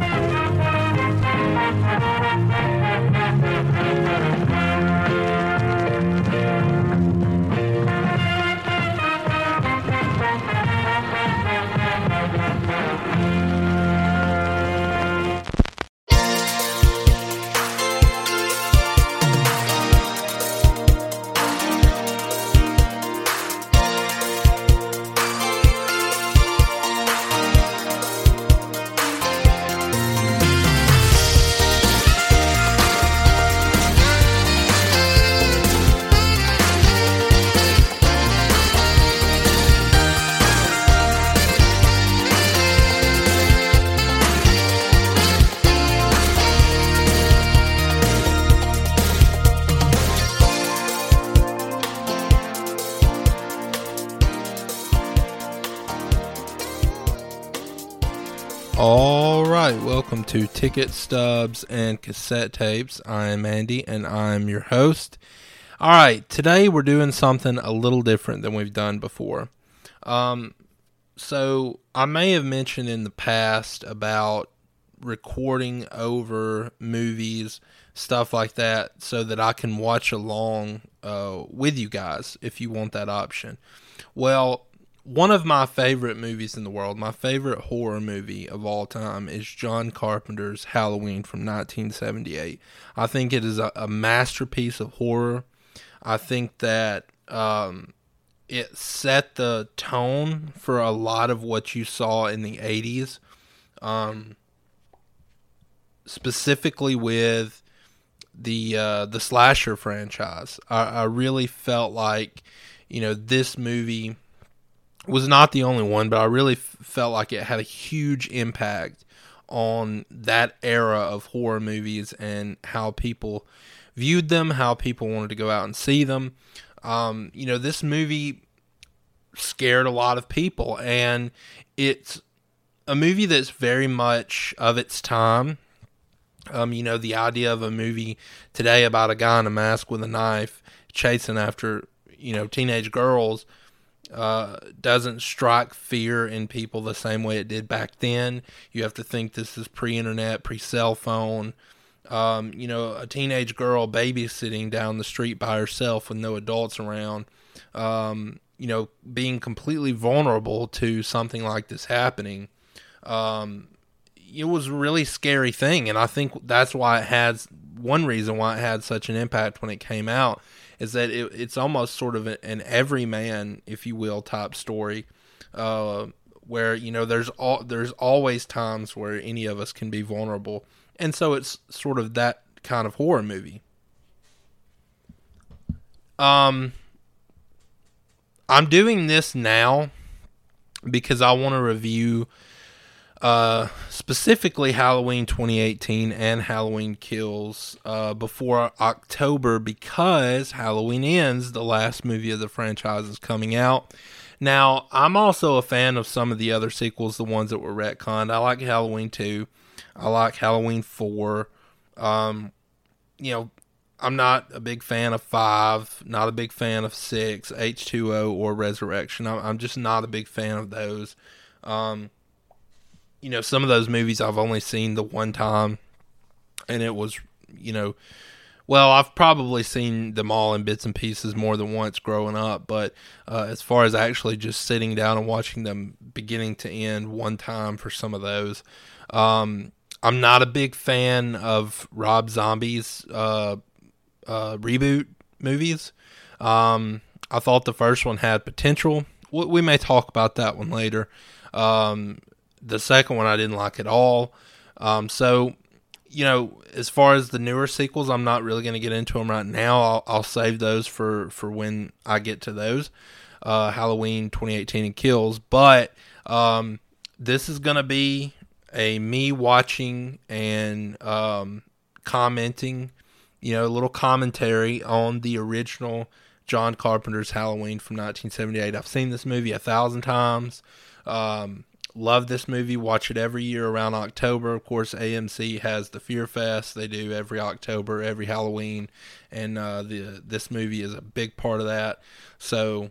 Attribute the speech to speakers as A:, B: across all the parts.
A: All Ticket Stubs and Cassette Tapes. I'm Andy and I'm your host. All right, today we're doing something a little different than we've done before. Um, so I may have mentioned in the past about recording over movies, stuff like that, so that I can watch along uh, with you guys if you want that option. Well, one of my favorite movies in the world, my favorite horror movie of all time, is John Carpenter's Halloween from 1978. I think it is a, a masterpiece of horror. I think that um, it set the tone for a lot of what you saw in the 80s, um, specifically with the uh, the slasher franchise. I, I really felt like, you know, this movie was not the only one, but I really f- felt like it had a huge impact on that era of horror movies and how people viewed them, how people wanted to go out and see them. Um, you know, this movie scared a lot of people, and it's a movie that's very much of its time. Um, you know, the idea of a movie today about a guy in a mask with a knife chasing after, you know, teenage girls uh, doesn't strike fear in people the same way it did back then. You have to think this is pre internet, pre cell phone. Um, you know, a teenage girl babysitting down the street by herself with no adults around. Um, you know, being completely vulnerable to something like this happening. Um, it was a really scary thing, and I think that's why it has one reason why it had such an impact when it came out is that it, it's almost sort of an everyman, if you will, type story, uh, where you know there's all there's always times where any of us can be vulnerable, and so it's sort of that kind of horror movie. Um, I'm doing this now because I want to review uh, specifically Halloween 2018 and Halloween Kills uh, before October because Halloween Ends, the last movie of the franchise, is coming out. Now, I'm also a fan of some of the other sequels, the ones that were retconned. I like Halloween 2, I like Halloween 4. Um, you know, I'm not a big fan of 5, not a big fan of 6, H2O, or Resurrection. I'm, I'm just not a big fan of those. Um, you know, some of those movies I've only seen the one time, and it was, you know, well, I've probably seen them all in bits and pieces more than once growing up, but uh, as far as actually just sitting down and watching them beginning to end one time for some of those, um, I'm not a big fan of Rob Zombie's uh, uh, reboot movies. Um, I thought the first one had potential. We, may talk about that one later. Um, the second one I didn't like at all. Um, so, you know, as far as the newer sequels, I'm not really going to get into them right now. I'll, I'll, save those for, for when I get to those. Uh, Halloween 2018 and Kills. But um, this is going to be a me watching and um, commenting, you know, a little commentary on the original John Carpenter's Halloween from 1978. I've seen this movie a thousand times. Um, Love this movie. Watch it every year around October. Of course, AMC has the Fear Fest. They do every October, every Halloween, and uh, the this movie is a big part of that. So,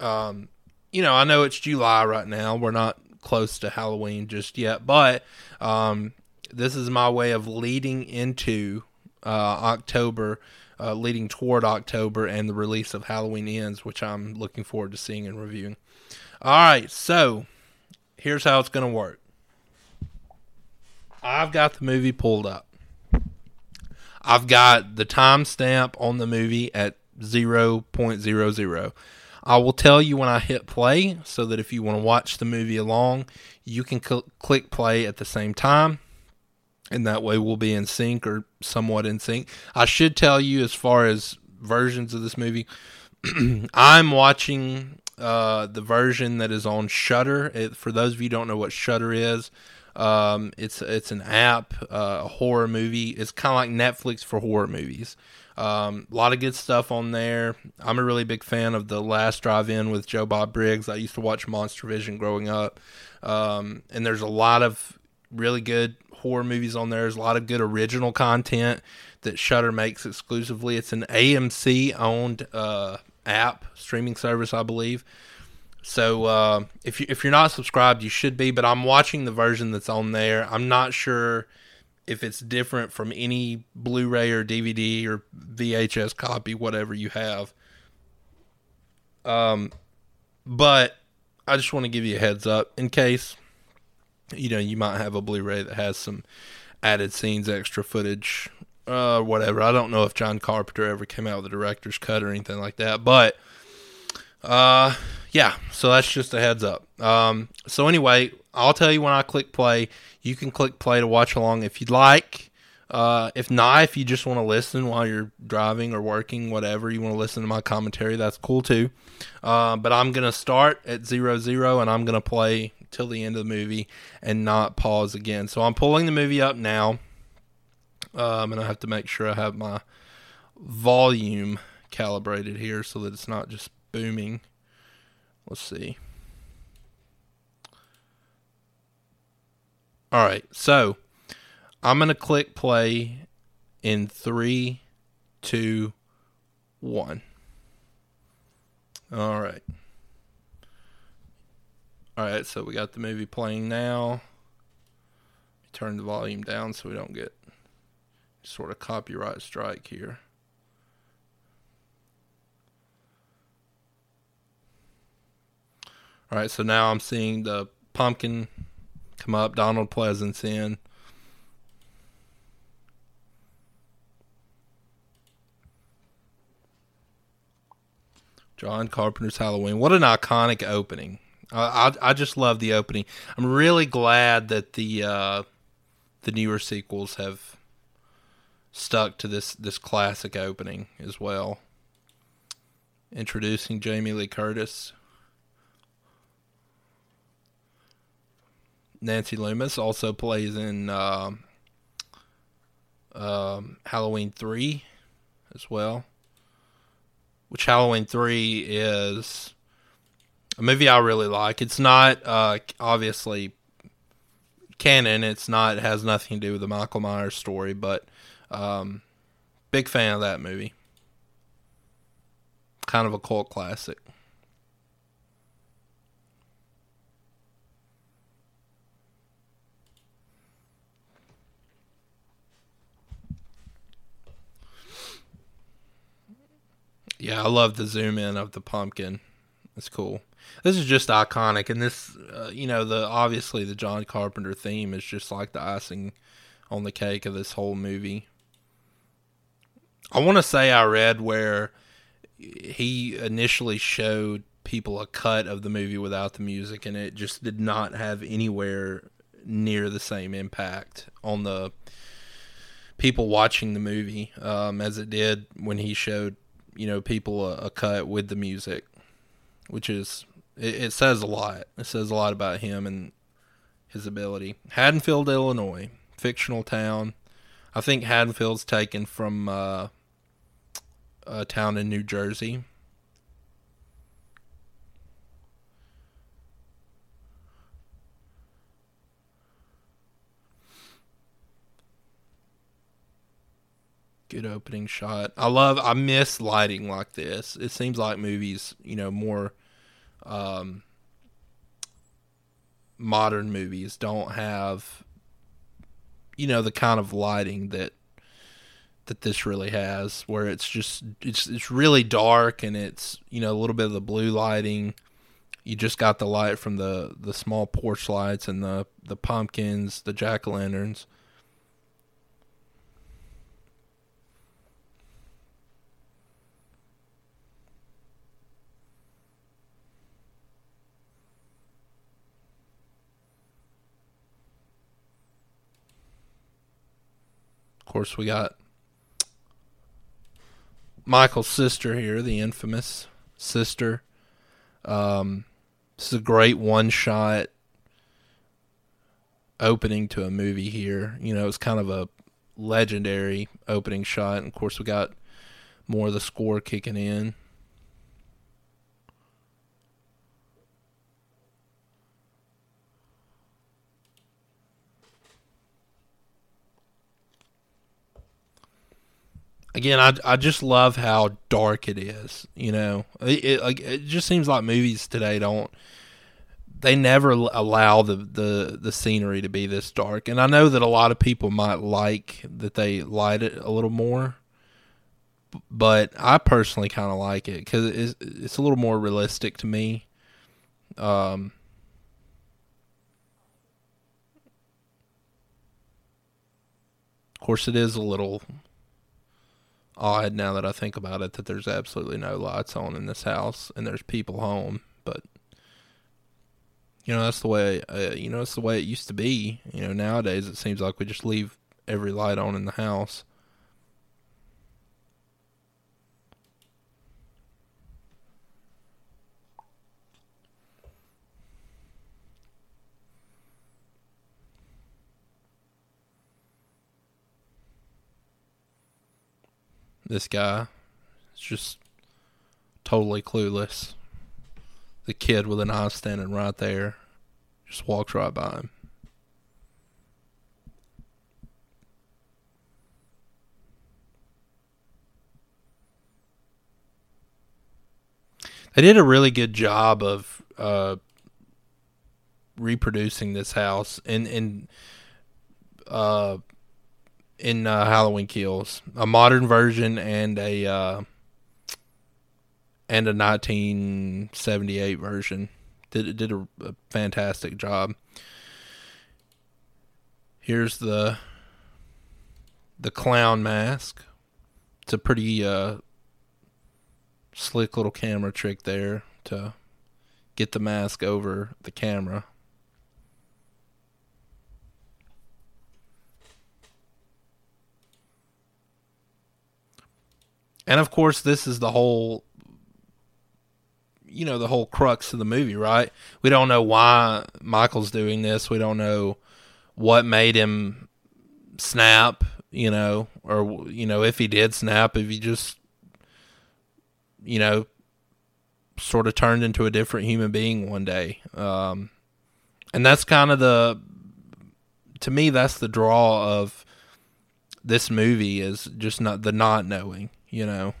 A: um, you know, I know it's July right now. We're not close to Halloween just yet, but um, this is my way of leading into uh, October, uh, leading toward October and the release of Halloween Ends, which I'm looking forward to seeing and reviewing. All right, so here's how it's going to work. I've got the movie pulled up. I've got the timestamp on the movie at 0.00. I will tell you when I hit play so that if you want to watch the movie along, you can cl- click play at the same time. And that way we'll be in sync or somewhat in sync. I should tell you, as far as versions of this movie, I'm watching uh, the version that is on Shudder. for those of you don't know what Shudder is, um, it's it's an app, uh, a horror movie. It's kind of like Netflix for horror movies. Um, a lot of good stuff on there. I'm a really big fan of the Last Drive-In with Joe Bob Briggs. I used to watch Monster Vision growing up, um, and there's a lot of really good horror movies on there. There's a lot of good original content that Shudder makes exclusively. It's an AMC owned uh, app streaming service, I believe. So uh, if you if you're not subscribed, you should be. But I'm watching the version that's on there. I'm not sure if it's different from any Blu-ray or DVD or VHS copy, whatever you have. Um, but I just want to give you a heads up in case you know you might have a Blu-ray that has some added scenes, extra footage, uh, whatever. I don't know if John Carpenter ever came out with a director's cut or anything like that, but uh, yeah. So that's just a heads up. Um, so anyway, I'll tell you when I click play. You can click play to watch along if you'd like. Uh, if not, if you just want to listen while you're driving or working, whatever, you want to listen to my commentary, that's cool too. Uh, but I'm going to start at zero zero and I'm going to play till the end of the movie and not pause again. So I'm pulling the movie up now. Um, and I have to make sure I have my volume calibrated here so that it's not just booming. Let's see. All right, so I'm going to click play in three, two, one. All right. All right, so we got the movie playing now. Turn the volume down so we don't get sort of copyright strike here. All right, so now I'm seeing the pumpkin come up, Donald Pleasence in. John Carpenter's Halloween. What an iconic opening. I, I, I just love the opening. I'm really glad that the uh, the newer sequels have stuck to this this classic opening as well. Introducing Jamie Lee Curtis. Nancy Loomis also plays in uh, um, Halloween 3 as well. Which Halloween 3 is a movie I really like. It's not uh, obviously canon. It's not it has nothing to do with the Michael Myers story, but um, big fan of that movie. Kind of a cult classic. Yeah, I love the zoom in of the pumpkin. It's cool. This is just iconic, and this, uh, you know, the obviously the John Carpenter theme is just like the icing on the cake of this whole movie. I want to say I read where he initially showed people a cut of the movie without the music, and it just did not have anywhere near the same impact on the people watching the movie um, as it did when he showed you know people a, a cut with the music, which is it, it, says a lot. It says a lot about him and his ability. Haddonfield, Illinois, fictional town. I think Haddonfield's taken from uh, a town in New Jersey. Good opening shot. I love. I miss lighting like this. It seems like movies, you know, more um, modern movies don't have, you know the kind of lighting that that this really has, where it's just it's it's really dark and it's you know a little bit of the blue lighting. You just got the light from the the small porch lights and the the pumpkins, the jack o' lanterns. Of course, we got Michael's sister here, the infamous sister. Um, this is a great one shot opening to a movie here. You know, it's kind of a legendary opening shot. And of course, we got more of the score kicking in. Again, I, I just love how dark it is. You know, it, it like it just seems like movies today don't they never allow the, the the scenery to be this dark. And I know that a lot of people might like that they light it a little more, but I personally kind of like it because it's it's a little more realistic to me. Um. Of course, it is a little odd now that I think about it that there's absolutely no lights on in this house and there's people home. But you know that's the way uh, you know it's the way it used to be. You know nowadays it seems like we just leave every light on in the house. This guy is just totally clueless. The kid with an eye standing right there just walks right by him. They did a really good job of uh, reproducing this house and and uh, in uh, Halloween Kills, a modern version and a uh, and a 1978 version. Did did a, a fantastic job. Here's the the clown mask. It's a pretty uh, slick little camera trick there to get the mask over the camera. And of course, this is the whole, you know, the whole crux of the movie, right? We don't know why Michael's doing this. We don't know what made him snap, you know, or, you know, if he did snap, if he just, you know, sort of turned into a different human being one day. Um, and that's kind of the, to me, that's the draw of this movie is just not the not knowing you know.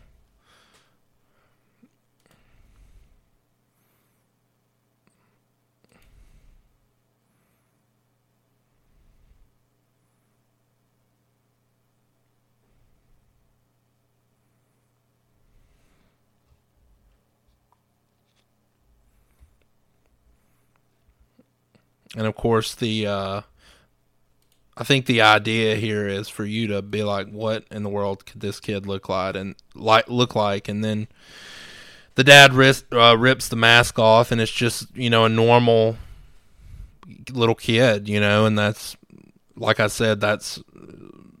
A: And of course, the uh, I think the idea here is for you to be like, what in the world could this kid look like and like look like, and then the dad rips, uh, rips the mask off, and it's just you know a normal little kid, you know, and that's like I said, that's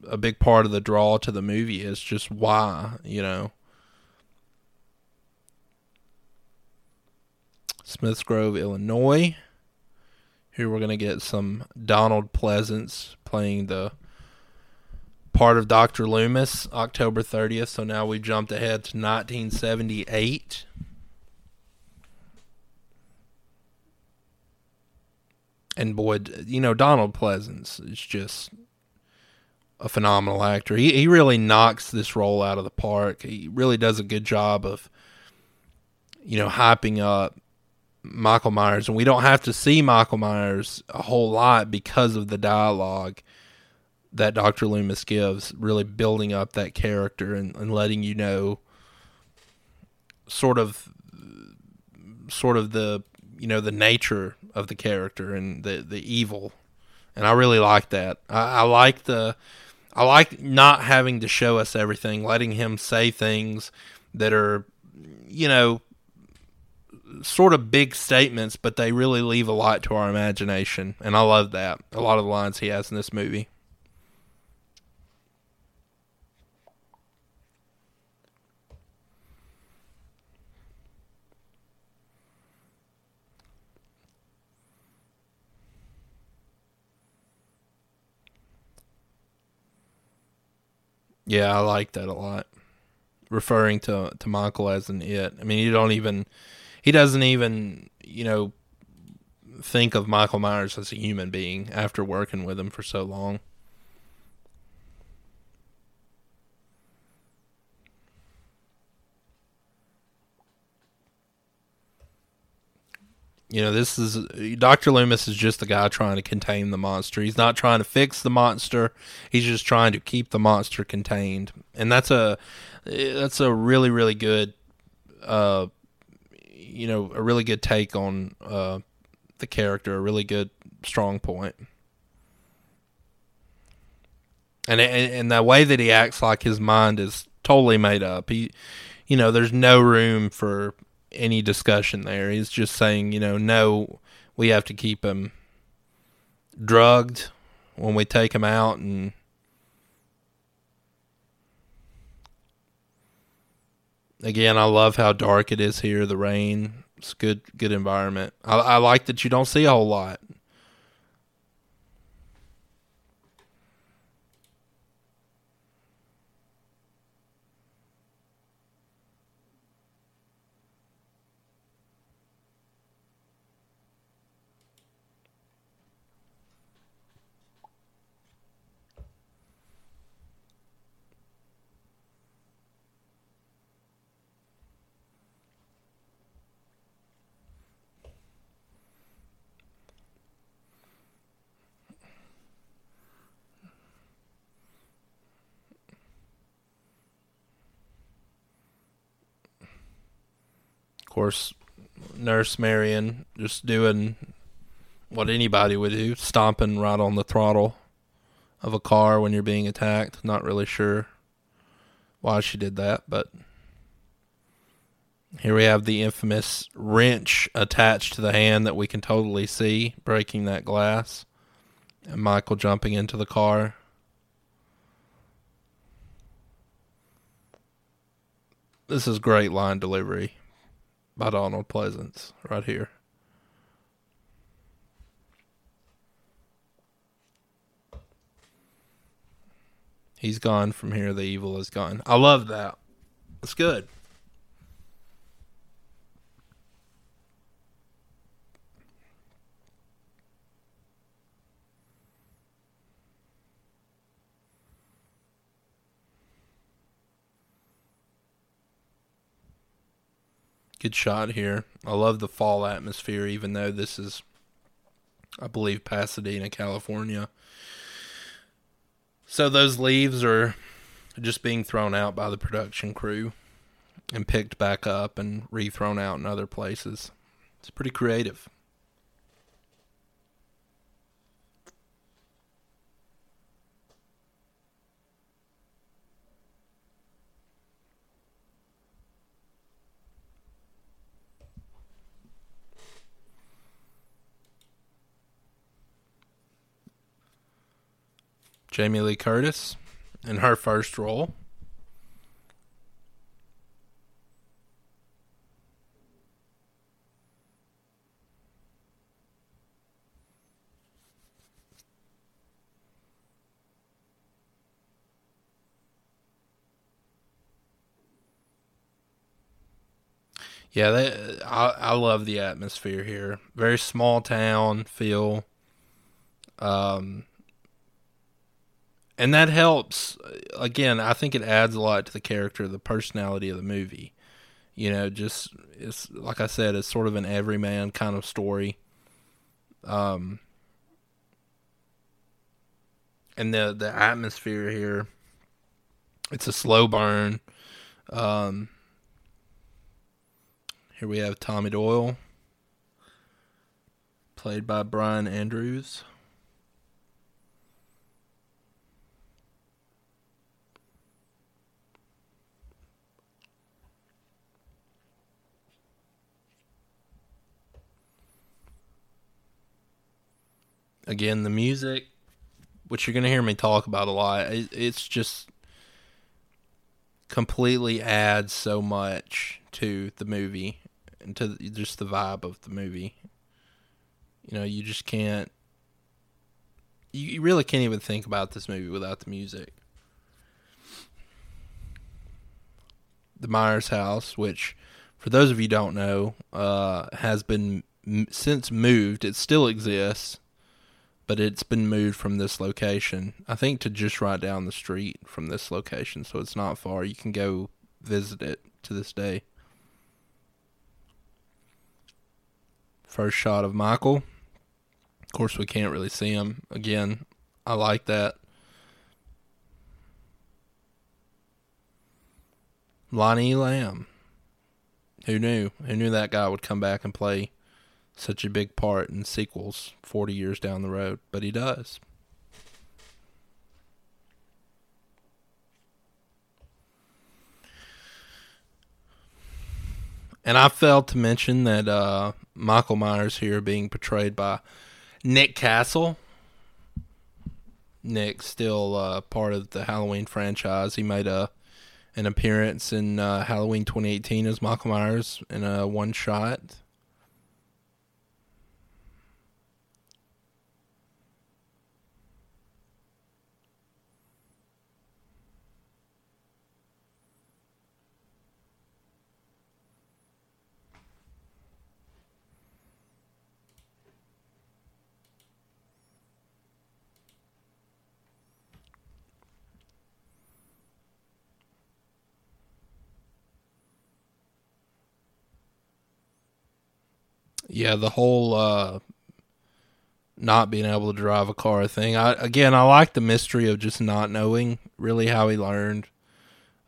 A: a big part of the draw to the movie is just why, you know. Smiths Grove, Illinois. Here we're going to get some Donald Pleasence playing the part of Dr. Loomis, October 30th. So now we jumped ahead to 1978. And boy, you know, Donald Pleasence is just a phenomenal actor. He he really knocks this role out of the park. He really does a good job of you know hyping up Michael Myers, and we don't have to see Michael Myers a whole lot because of the dialogue. that Dr. Loomis gives, really building up that character and, and letting you know sort of sort of the you know the nature of the character and the the evil and I really like that. I, I like the I like not having to show us everything, letting him say things that are you know sort of big statements, but they really leave a lot to our imagination, and I love that. A lot of the lines he has in this movie. Yeah, I like that a lot. Referring to to Michael as an it. I mean, you don't even he doesn't even, you know, think of Michael Myers as a human being after working with him for so long. You know, this is Dr. Loomis is just the guy trying to contain the monster. He's not trying to fix the monster. He's just trying to keep the monster contained. And that's a that's a really really good uh you know, a really good take on uh the character, a really good strong point. And and, and the way that he acts like his mind is totally made up. He you know, there's no room for any discussion there. He's just saying, you know, no, we have to keep him drugged when we take him out and again i love how dark it is here the rain. It's good good environment. I, I like that you don't see a whole lot course, Nurse Marion just doing what anybody would do, stomping right on the throttle of a car when you're being attacked. Not really sure why she did that, but here we have the infamous wrench attached to the hand that we can totally see breaking that glass. And Michael jumping into the car. This is great line delivery by Donald Pleasence right here. He's gone from here. The evil is gone. I love that. It's good. Good shot here. I love the fall atmosphere, even though this is, I believe, Pasadena, California. So those leaves are just being thrown out by the production crew and picked back up and re-thrown out in other places. It's pretty creative. Jamie Lee Curtis in her first role. Yeah, they, I I love the atmosphere here. Very small town feel. Um, and that helps. Again, I think it adds a lot to the character, the personality of the movie. You know, just it's like I said, it's sort of an everyman kind of story. Um, and the the atmosphere here. It's a slow burn. Um, here we have Tommy Doyle, played by Brian Andrews. Again, the music, which you're going to hear me talk about a lot, it, it's just completely adds so much to the movie and to just the vibe of the movie. You know, you just can't. You really can't even think about this movie without the music. The Myers house, which, for those of you don't know, uh, has been since moved. It still exists but it's been moved from this location. I think to just right down the street from this location, so it's not far. You can go visit it to this day. First shot of Michael. Of course, we can't really see him. Again, I like that. Lonnie Elam. Who knew? Who knew that guy would come back and play such a big part in sequels 40 years down the road, but he does. And I failed to mention that uh, Michael Myers here being portrayed by Nick Castle. Nick still uh, part of the Halloween franchise. He made a an appearance in uh, Halloween 2018 as Michael Myers in a one shot. Yeah, the whole uh, not being able to drive a car thing. I again, I like the mystery of just not knowing really how he learned.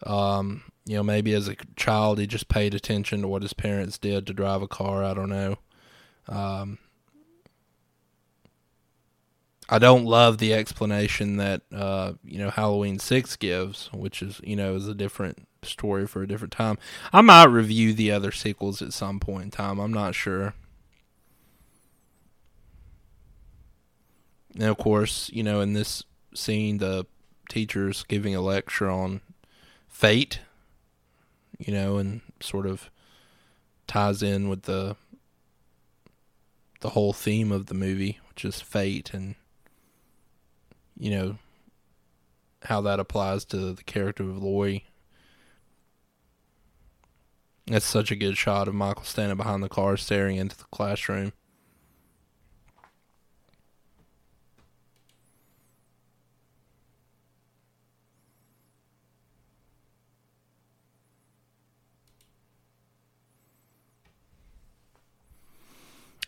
A: Um, you know, maybe as a child he just paid attention to what his parents did to drive a car. I don't know. Um, I don't love the explanation that uh, you know Halloween Six gives, which is you know is a different story for a different time. I might review the other sequels at some point in time. I'm not sure. And of course, you know, in this scene, the teacher's giving a lecture on fate, you know, and sort of ties in with the the whole theme of the movie, which is fate and you know how that applies to the character of Laurie. That's such a good shot of Michael standing behind the car staring into the classroom.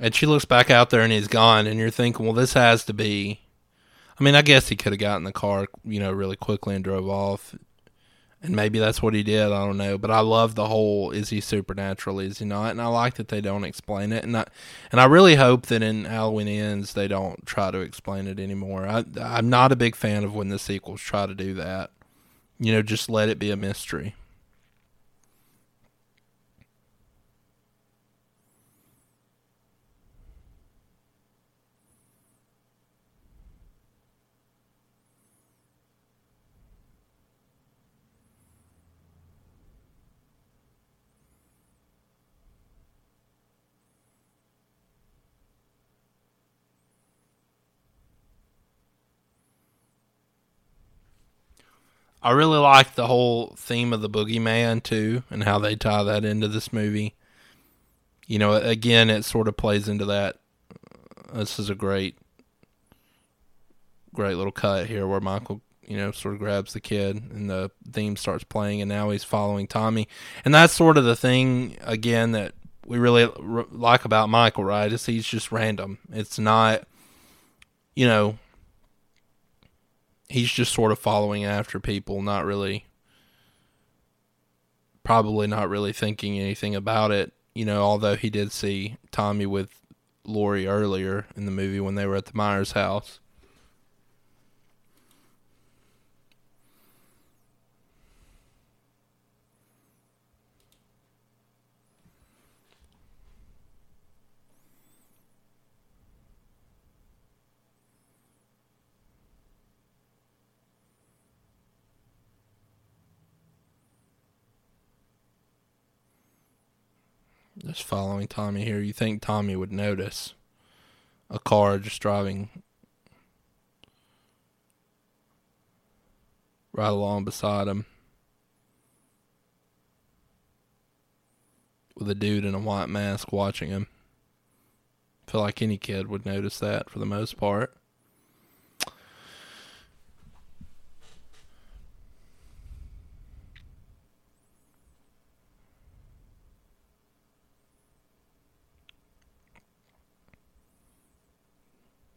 A: And she looks back out there and he's gone, and you're thinking, well, this has to be. I mean, I guess he could have gotten the car, you know, really quickly and drove off. And maybe that's what he did. I don't know. But I love the whole is he supernatural, is he not? And I like that they don't explain it. And I, and I really hope that in Halloween Ends they don't try to explain it anymore. I, I'm not a big fan of when the sequels try to do that. You know, just let it be a mystery. I really like the whole theme of the boogeyman too, and how they tie that into this movie. You know, again, it sort of plays into that. Uh, this is a great, great little cut here where Michael, you know, sort of grabs the kid and the theme starts playing, and now he's following Tommy, and that's sort of the thing again that we really like about Michael, right? Is he's just random. It's not, you know, he's just sort of following after people, not really, probably not really thinking anything about it. You know, although he did see Tommy with Laurie earlier in the movie when they were at the Myers house. Just following Tommy here. You think Tommy would notice a car just driving right along beside him with a dude in a white mask watching him. feel like any kid would notice that for the most part.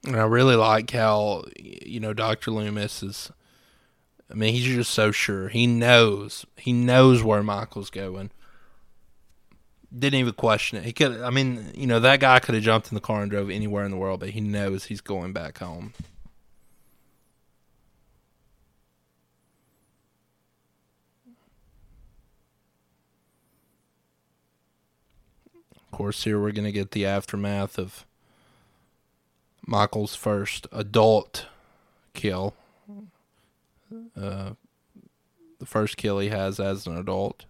A: And I really like how you know Dr. Loomis is I mean, he's just so sure. He knows. He knows where Michael's going. Didn't even question it. He could I mean, you know, that guy could have jumped in the car and drove anywhere in the world, but he knows he's going back home. Of course, here we're going to get the aftermath of Michael's first adult kill. Uh, the first kill he has as an adult.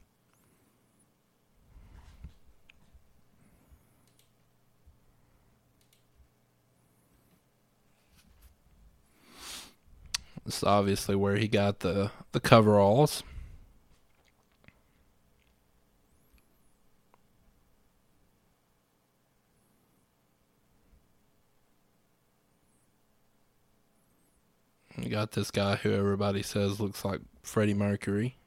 A: This is obviously where he got the, the coveralls. You got this guy who everybody says looks like Freddie Mercury.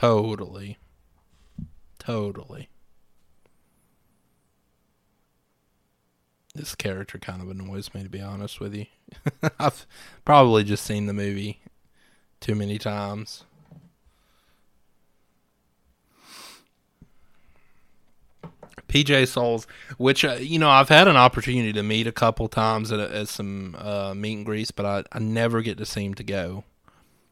A: Totally. Totally. This character kind of annoys me, to be honest with you. I've probably just seen the movie too many times. PJ Soles, which uh, you know I've had an opportunity to meet a couple times at, at some uh, meet and greets, but I, I never get to seem to go.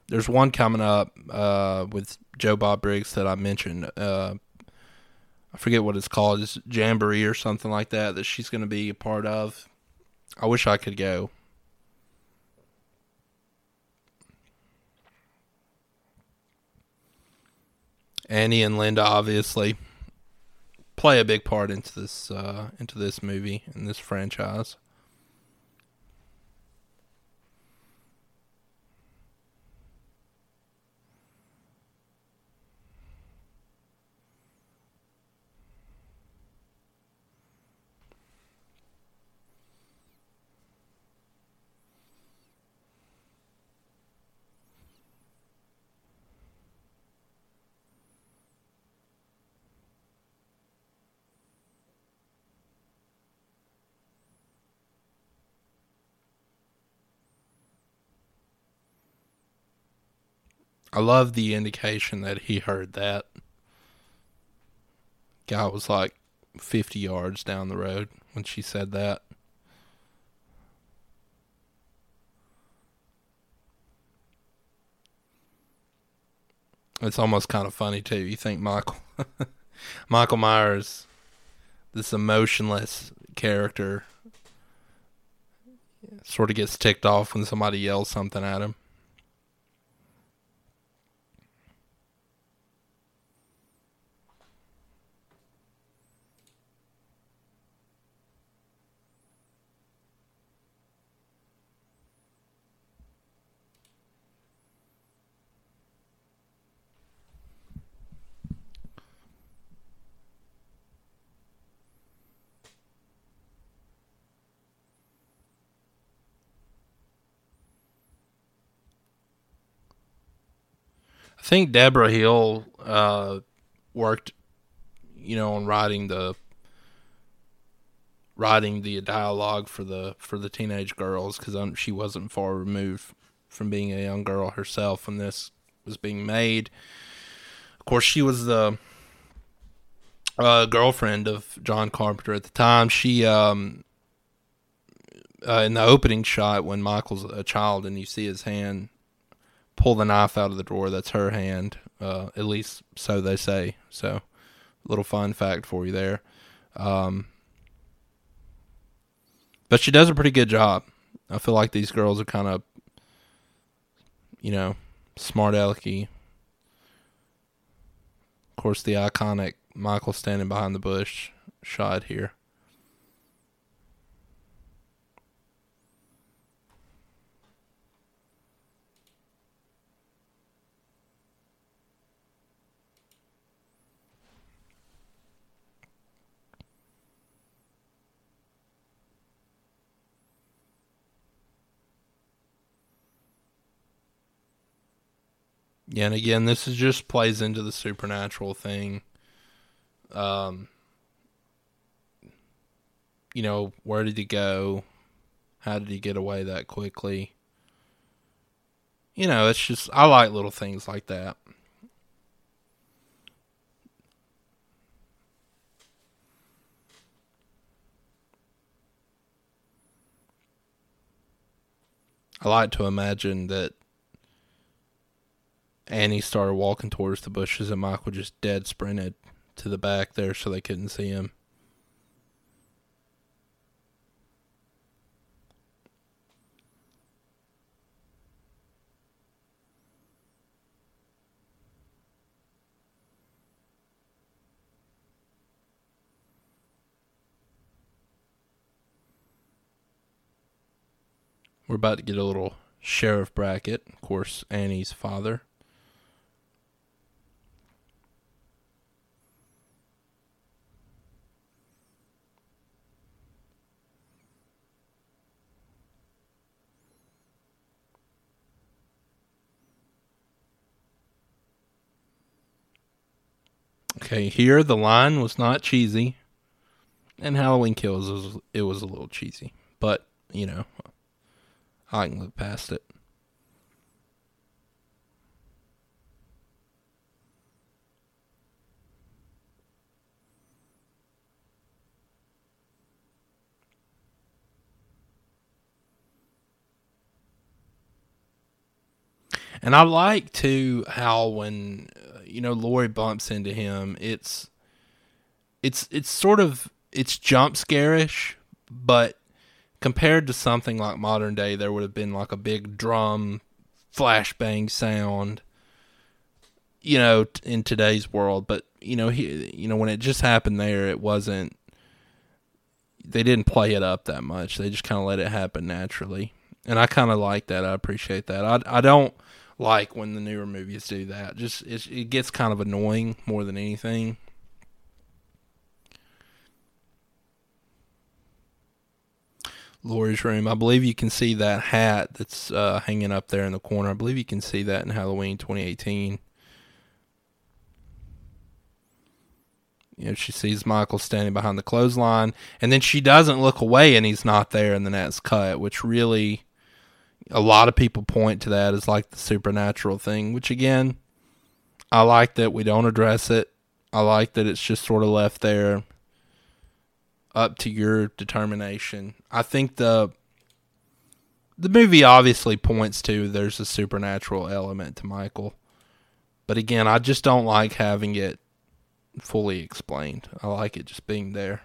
A: There's one coming up uh, with Joe Bob Briggs that I mentioned. Uh, I forget what it's called. It's Jamboree or something like that that she's going to be a part of. I wish I could go. Annie and Linda obviously play a big part into this uh, into this movie and this franchise. I love the indication that he heard that. Guy was like 50 yards down the road when she said that. It's almost kind of funny too. You think Michael Michael Myers this emotionless character sort of gets ticked off when somebody yells something at him. Think Debra Hill uh, worked, you know, on writing the writing the dialogue for the for the teenage girls because she wasn't far removed from being a young girl herself when this was being made. Of course, she was the uh, girlfriend of John Carpenter at the time. She um, uh, in the opening shot when Michael's a child and you see his hand pull the knife out of the drawer, that's her hand. Uh, at least so they say. So, little fun fact for you there. Um, but she does a pretty good job. I feel like these girls are kind of, you know, smart alecky. Of course, the iconic Michael standing behind the bush shot here. Yeah, and again, this is just plays into the supernatural thing. Um, you know, where did he go? How did he get away that quickly? You know, it's just I like little things like that. I like to imagine that Annie started walking towards the bushes, and Michael just dead sprinted to the back there so they couldn't see him. We're about to get a little sheriff Brackett. Of course, Annie's father. Okay, here the line was not cheesy, and Halloween Kills was it was a little cheesy, but you know, I can look past it. And I like to how when you know Laurie bumps into him, it's it's it's sort of it's jump scarish, but compared to something like modern day, there would have been like a big drum flashbang sound, you know, in today's world. But you know, he, you know, when it just happened there, it wasn't. They didn't play it up that much. They just kind of let it happen naturally, and I kind of like that. I appreciate that. I I don't like when the newer movies do that. Just it gets kind of annoying more than anything. Laurie's room. I believe you can see that hat that's uh, hanging up there in the corner. I believe you can see that in Halloween 2018. You know, she sees Michael standing behind the clothesline, and then she doesn't look away, and he's not there, and then that's cut, which really a lot of people point to that as like the supernatural thing, which again, I like that we don't address it. I like that it's just sort of left there up to your determination. I think the the movie obviously points to there's a supernatural element to Michael. But again, I just don't like having it fully explained. I like it just being there.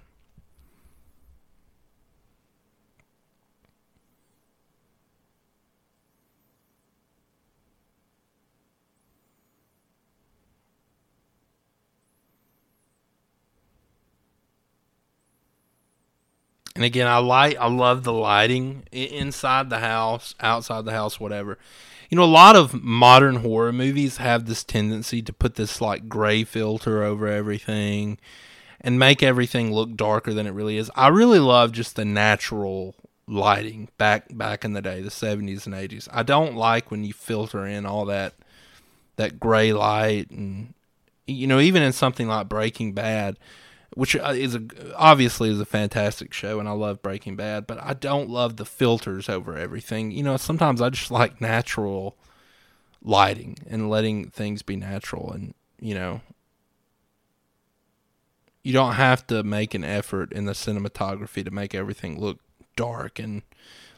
A: And again, I like I love the lighting inside the house, outside the house, whatever. You know, a lot of modern horror movies have this tendency to put this like gray filter over everything and make everything look darker than it really is. I really love just the natural lighting back back in the day, the 70s and 80s. I don't like when you filter in all that that gray light and you know even in something like Breaking Bad which uh, is a, obviously is a fantastic show and I love Breaking Bad but I don't love the filters over everything you know sometimes I just like natural lighting and letting things be natural and you know you don't have to make an effort in the cinematography to make everything look dark and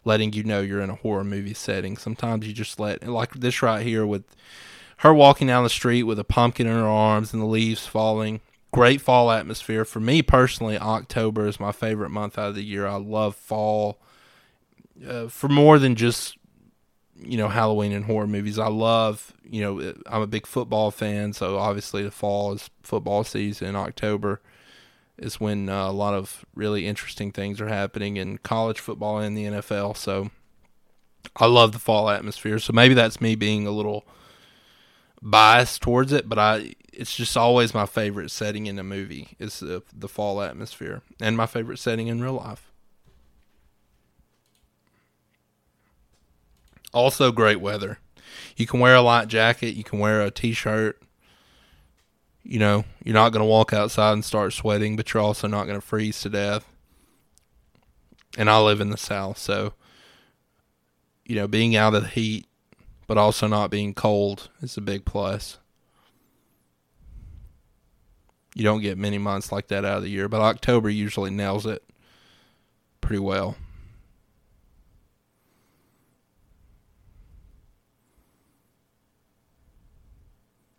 A: letting you know you're in a horror movie setting. Sometimes you just let like this right here with her walking down the street with a pumpkin in her arms and the leaves falling. Great fall atmosphere. For me personally, October is my favorite month out of the year. I love fall uh, for more than just you know Halloween and horror movies. I love you know I'm a big football fan, so obviously the fall is football season. October is when uh, a lot of really interesting things are happening in college football and the NFL. So I love the fall atmosphere. So maybe that's me being a little biased towards it, but I it's just always my favorite setting in a movie is the, the fall atmosphere and my favorite setting in real life. Also great weather. You can wear a light jacket, you can wear a t-shirt, you know, you're not going to walk outside and start sweating, but you're also not going to freeze to death. And I live in the South, so, you know, being out of the heat, but also not being cold is a big plus. You don't get many months like that out of the year, but October usually nails it pretty well.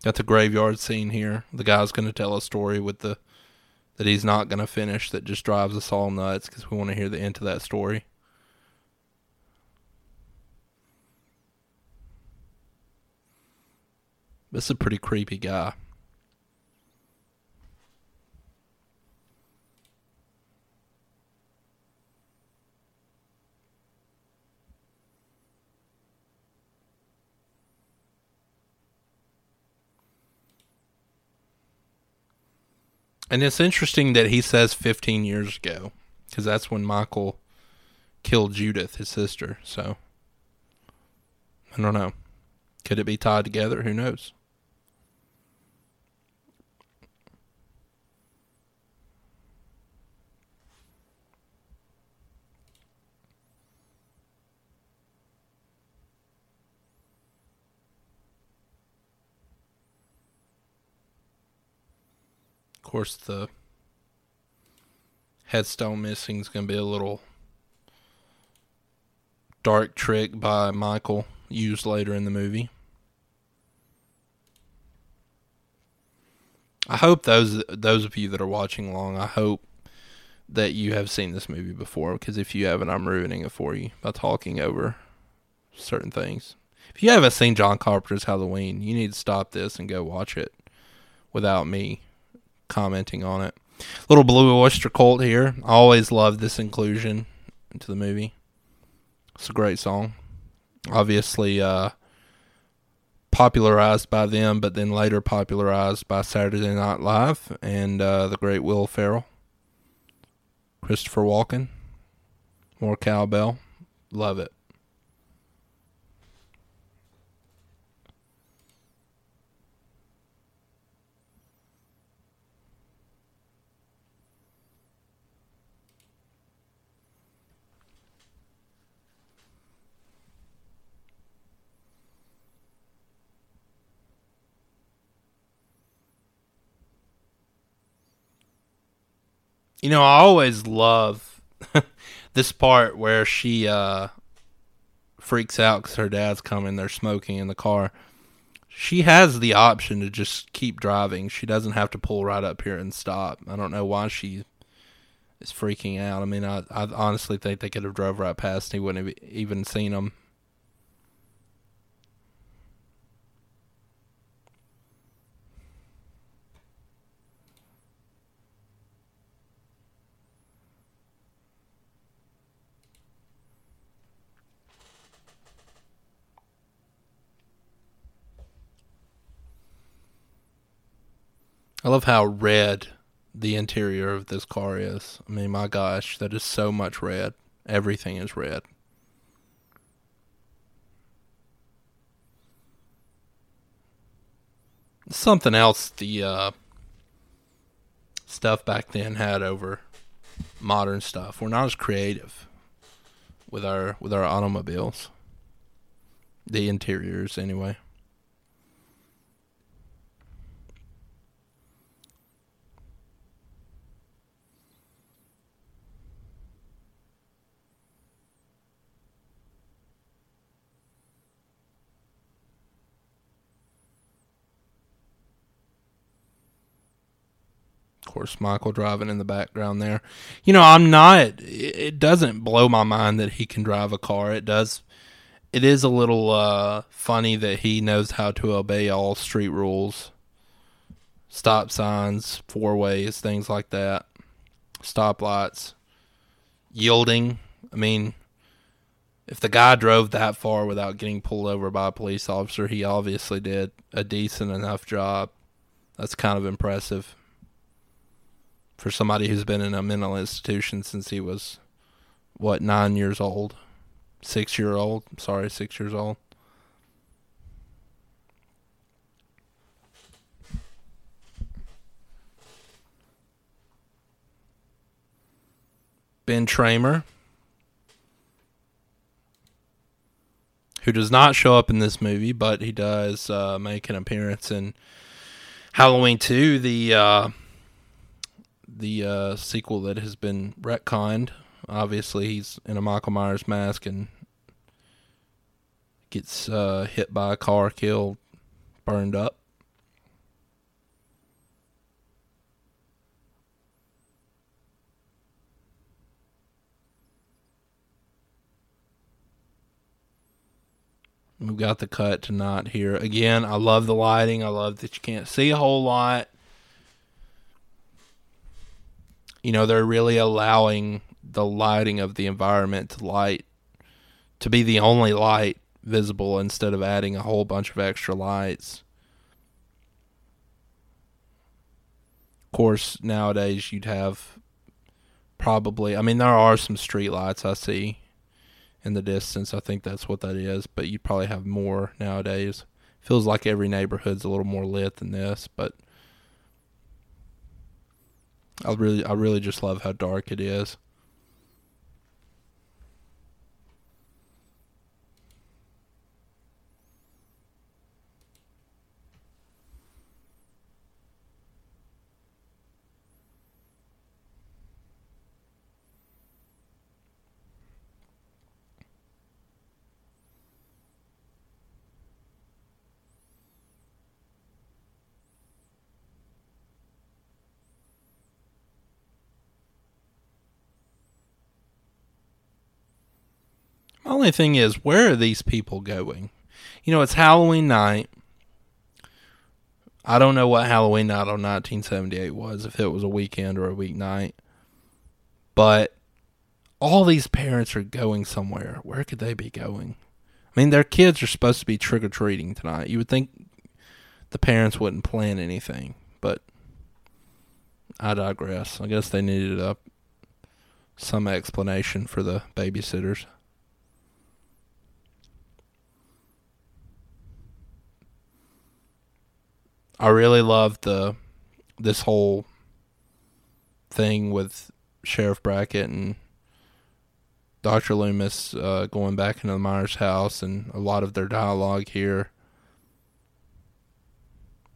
A: Got the graveyard scene here. The guy's going to tell a story with the that he's not going to finish that just drives us all nuts because we want to hear the end of that story. This is a pretty creepy guy. And it's interesting that he says 15 years ago, because that's when Michael killed Judith, his sister. So, I don't know. Could it be tied together? Who knows? Of course, the headstone missing is going to be a little dark trick by Michael used later in the movie. I hope those those of you that are watching along, I hope that you have seen this movie before because if you haven't, I'm ruining it for you by talking over certain things. If you haven't seen John Carpenter's Halloween, you need to stop this and go watch it without me commenting on it. Little Blue Oyster Cult here. I always loved this inclusion into the movie. It's a great song. Obviously, uh, popularized by them, but then later popularized by Saturday Night Live and uh, the great Will Ferrell, Christopher Walken, more cowbell. Love it. You know, I always love this part where she uh, freaks out because her dad's coming. They're smoking in the car. She has the option to just keep driving. She doesn't have to pull right up here and stop. I don't know why she is freaking out. I mean, I, I honestly think they could have drove right past. And He wouldn't have even seen them. I love how red the interior of this car is. I mean, my gosh, that is so much red. Everything is red. something else the uh, stuff back then had over modern stuff. We're not as creative with our with our automobiles. The interiors anyway. Course, Michael driving in the background there. You know, I'm not. It doesn't blow my mind that he can drive a car. It does. It is a little uh, funny that he knows how to obey all street rules, stop signs, four ways, things like that, stoplights, yielding. I mean, if the guy drove that far without getting pulled over by a police officer, he obviously did a decent enough job. That's kind of impressive for somebody who's been in a mental institution since he was what nine years old, six year old. Sorry, six years old. Ben Tramer, who does not show up in this movie, but he does uh, make an appearance in Halloween 2, the uh, the uh, sequel that has been retconned. Obviously, he's in a Michael Myers mask and gets uh, hit by a car, killed, burned up. We've got the cut to not here. Again, I love the lighting. I love that you can't see a whole lot. You know they're really allowing the lighting of the environment to light to be the only light visible instead of adding a whole bunch of extra lights. Of course, nowadays you'd have probably I mean there are some street lights I see in the distance. I think that's what that is, but you probably have more nowadays. Feels like every neighborhood's a little more lit than this, but I really, I really just love how dark it is. Only thing is, where are these people going? You know, it's Halloween night. I don't know what Halloween night on 1978 was, if it was a weekend or a weeknight. But all these parents are going somewhere. Where could they be going? I mean, their kids are supposed to be trick or treating tonight. You would think the parents wouldn't plan anything, but I digress. I guess they needed a some explanation for the babysitters. I really love the this whole thing with Sheriff Brackett and Dr. Loomis uh, going back into the Myers house and a lot of their dialogue here.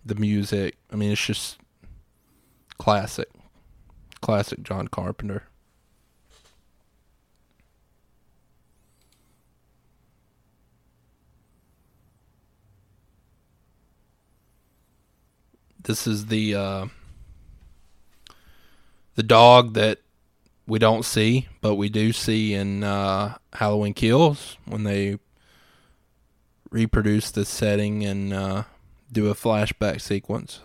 A: The music, I mean, it's just classic, classic John Carpenter. This is the uh, the dog that we don't see, but we do see in uh, Halloween Kills when they reproduce the setting and uh, do a flashback sequence.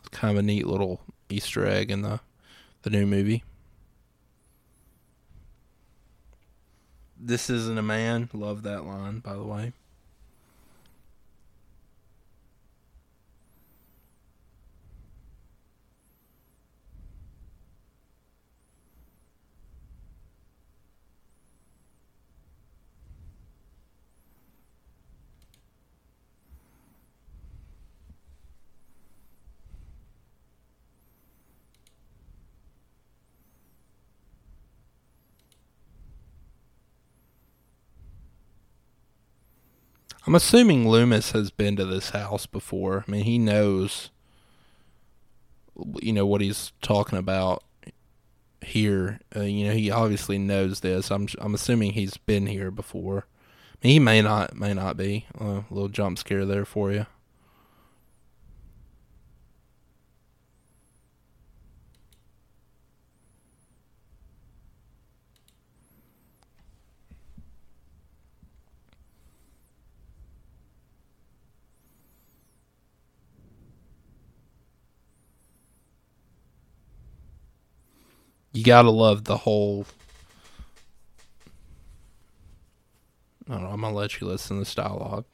A: It's kind of a neat little Easter egg in the the new movie. This isn't a man. Love that line, by the way. I'm assuming Loomis has been to this house before. I mean, he knows, you know, what he's talking about here. Uh, you know, he obviously knows this. I'm I'm assuming he's been here before. I mean, he may not, may not be. Uh, a little jump scare there for you. You gotta love the whole. I don't know. I'm gonna let you listen to this dialogue.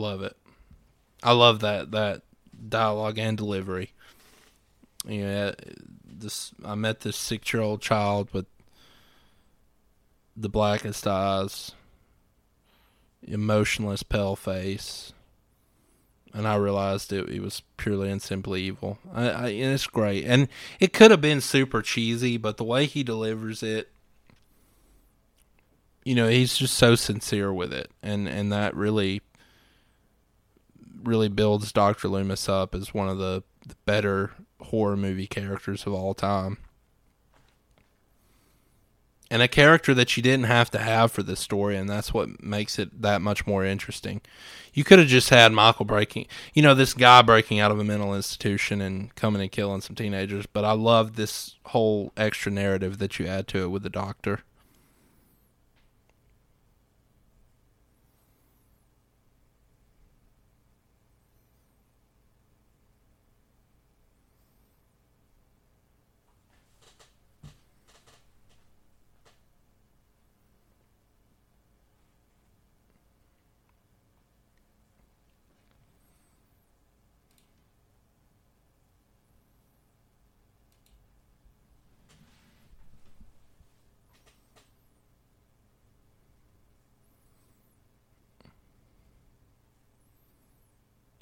A: Love it. I love that that dialogue and delivery. Yeah, this I met this six year old child with the blackest eyes, emotionless, pale face, and I realized it, it was purely and simply evil. I, I, and it's great, and it could have been super cheesy, but the way he delivers it, you know, he's just so sincere with it, and and that really really builds Dr. Loomis up as one of the, the better horror movie characters of all time. And a character that you didn't have to have for this story, and that's what makes it that much more interesting. You could have just had Michael breaking, you know, this guy breaking out of a mental institution and coming and killing some teenagers, but I love this whole extra narrative that you add to it with the doctor.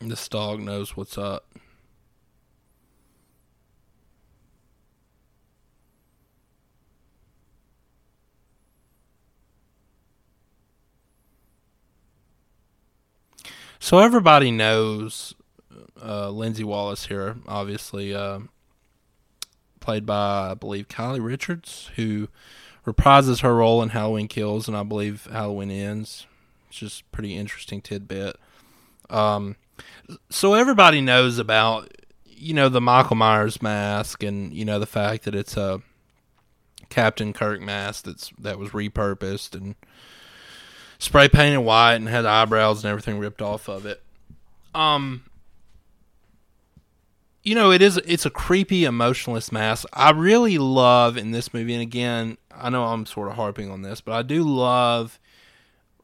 A: This dog knows what's up. So everybody knows uh, Lindsay Wallace here, obviously uh, played by I believe Kylie Richards, who reprises her role in Halloween Kills and I believe Halloween Ends. It's just pretty interesting tidbit. Um, so everybody knows about you know the Michael Myers mask and you know the fact that it's a Captain Kirk mask that's that was repurposed and spray painted white and had eyebrows and everything ripped off of it. Um you know it is it's a creepy emotionless mask. I really love in this movie and again, I know I'm sort of harping on this, but I do love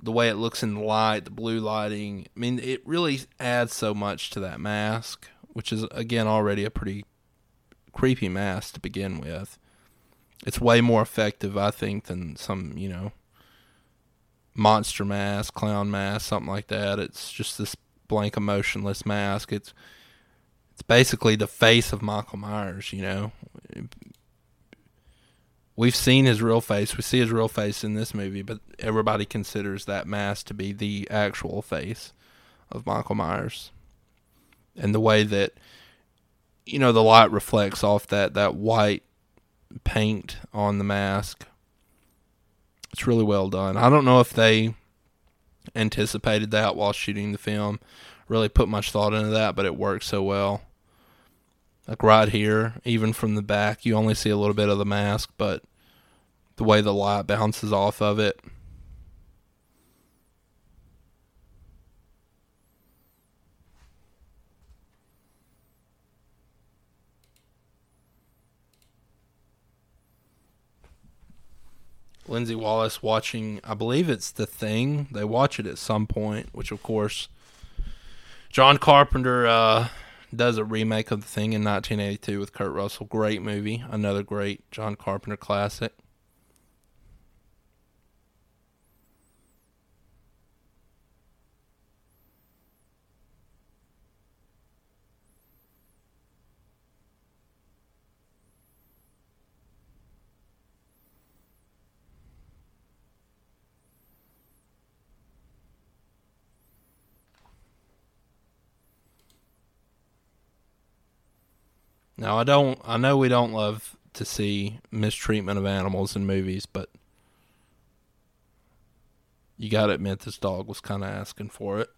A: the way it looks in the light, the blue lighting. I mean, it really adds so much to that mask, which is again already a pretty creepy mask to begin with. It's way more effective, I think, than some, you know, monster mask, clown mask, something like that. It's just this blank emotionless mask. It's it's basically the face of Michael Myers, you know we've seen his real face. We see his real face in this movie, but everybody considers that mask to be the actual face of Michael Myers. And the way that you know the light reflects off that that white paint on the mask. It's really well done. I don't know if they anticipated that while shooting the film, really put much thought into that, but it works so well like right here, even from the back, you only see a little bit of the mask, but the way the light bounces off of it. Lindsay Wallace watching, I believe it's The Thing. They watch it at some point, which, of course, John Carpenter uh, does a remake of The Thing in 1982 with Kurt Russell. Great movie. Another great John Carpenter classic. Now I don't. I know we don't love to see mistreatment of animals in movies, but you got to admit this dog was kind of asking for it.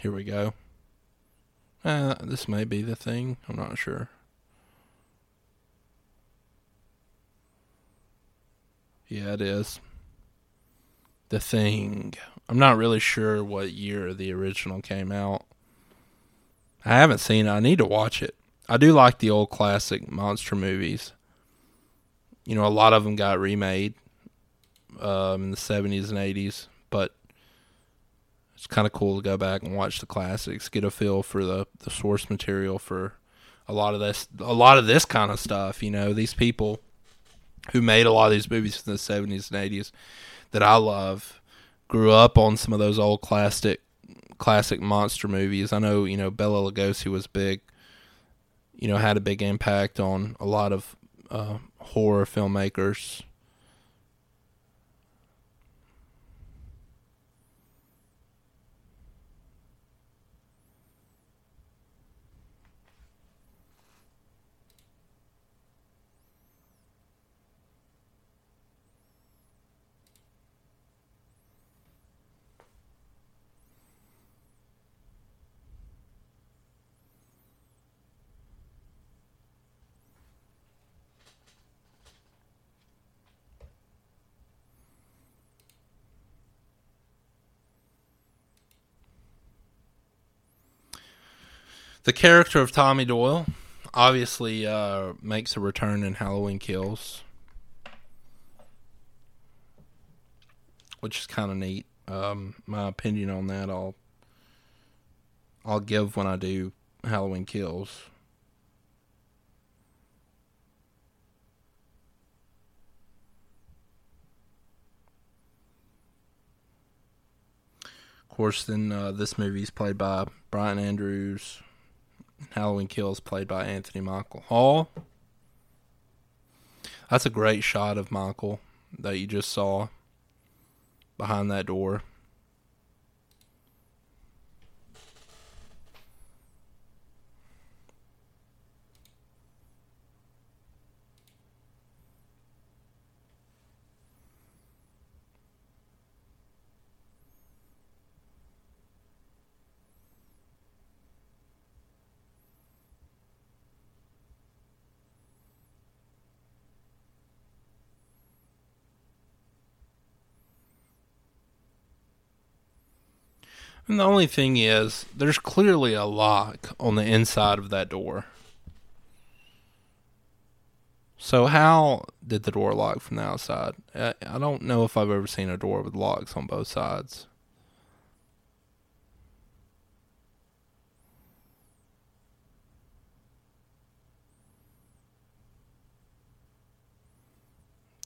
A: Here we go. Uh, this may be the thing. I'm not sure. Yeah, it is. The Thing. I'm not really sure what year the original came out. I haven't seen it. I need to watch it. I do like the old classic monster movies. You know, a lot of them got remade um, in the 70s and 80s, but it's kind of cool to go back and watch the classics, get a feel for the, the source material for a lot of this a lot of this kind of stuff, you know, these people who made a lot of these movies in the 70s and 80s that I love grew up on some of those old classic classic monster movies. I know, you know, Bela Lugosi was big, you know, had a big impact on a lot of uh, horror filmmakers. The character of Tommy Doyle obviously uh, makes a return in Halloween Kills, which is kind of neat. Um, my opinion on that, I'll I'll give when I do Halloween Kills. Of course, then uh, this movie is played by Brian Andrews, Halloween Kills, played by Anthony Michael Hall. That's a great shot of Michael that you just saw behind that door. And the only thing is, there's clearly a lock on the inside of that door. So how did the door lock from the outside? I, I don't know if I've ever seen a door with locks on both sides.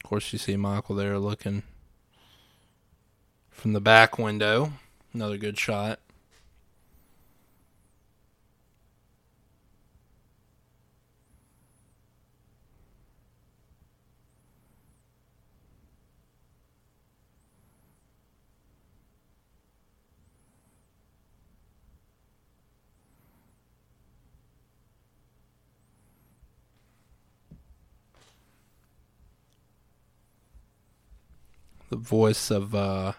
A: Of course, you see Michael there looking from the back window. Another good shot. the voice of uh,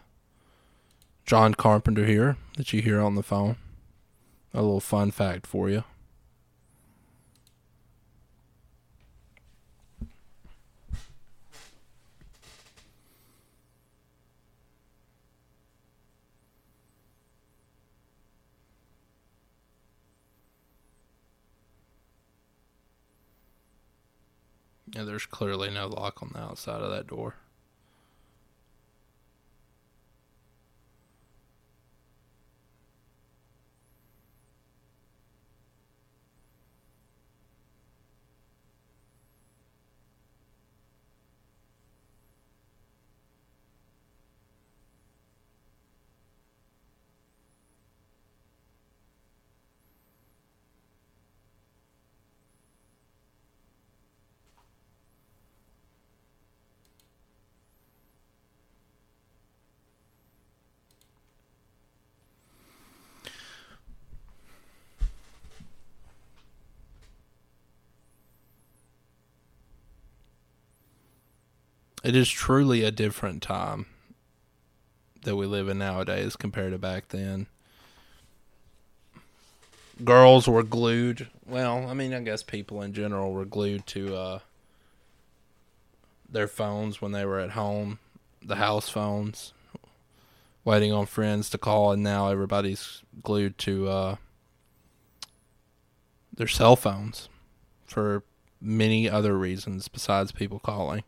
A: John Carpenter here that you hear on the phone. A little fun fact for you. Yeah, there's clearly no lock on the outside of that door. It is truly a different time that we live in nowadays compared to back then. Girls were glued. Well, I mean, I guess people in general were glued to uh, their phones when they were at home, the house phones, waiting on friends to call, and now everybody's glued to uh, their cell phones for many other reasons besides people calling.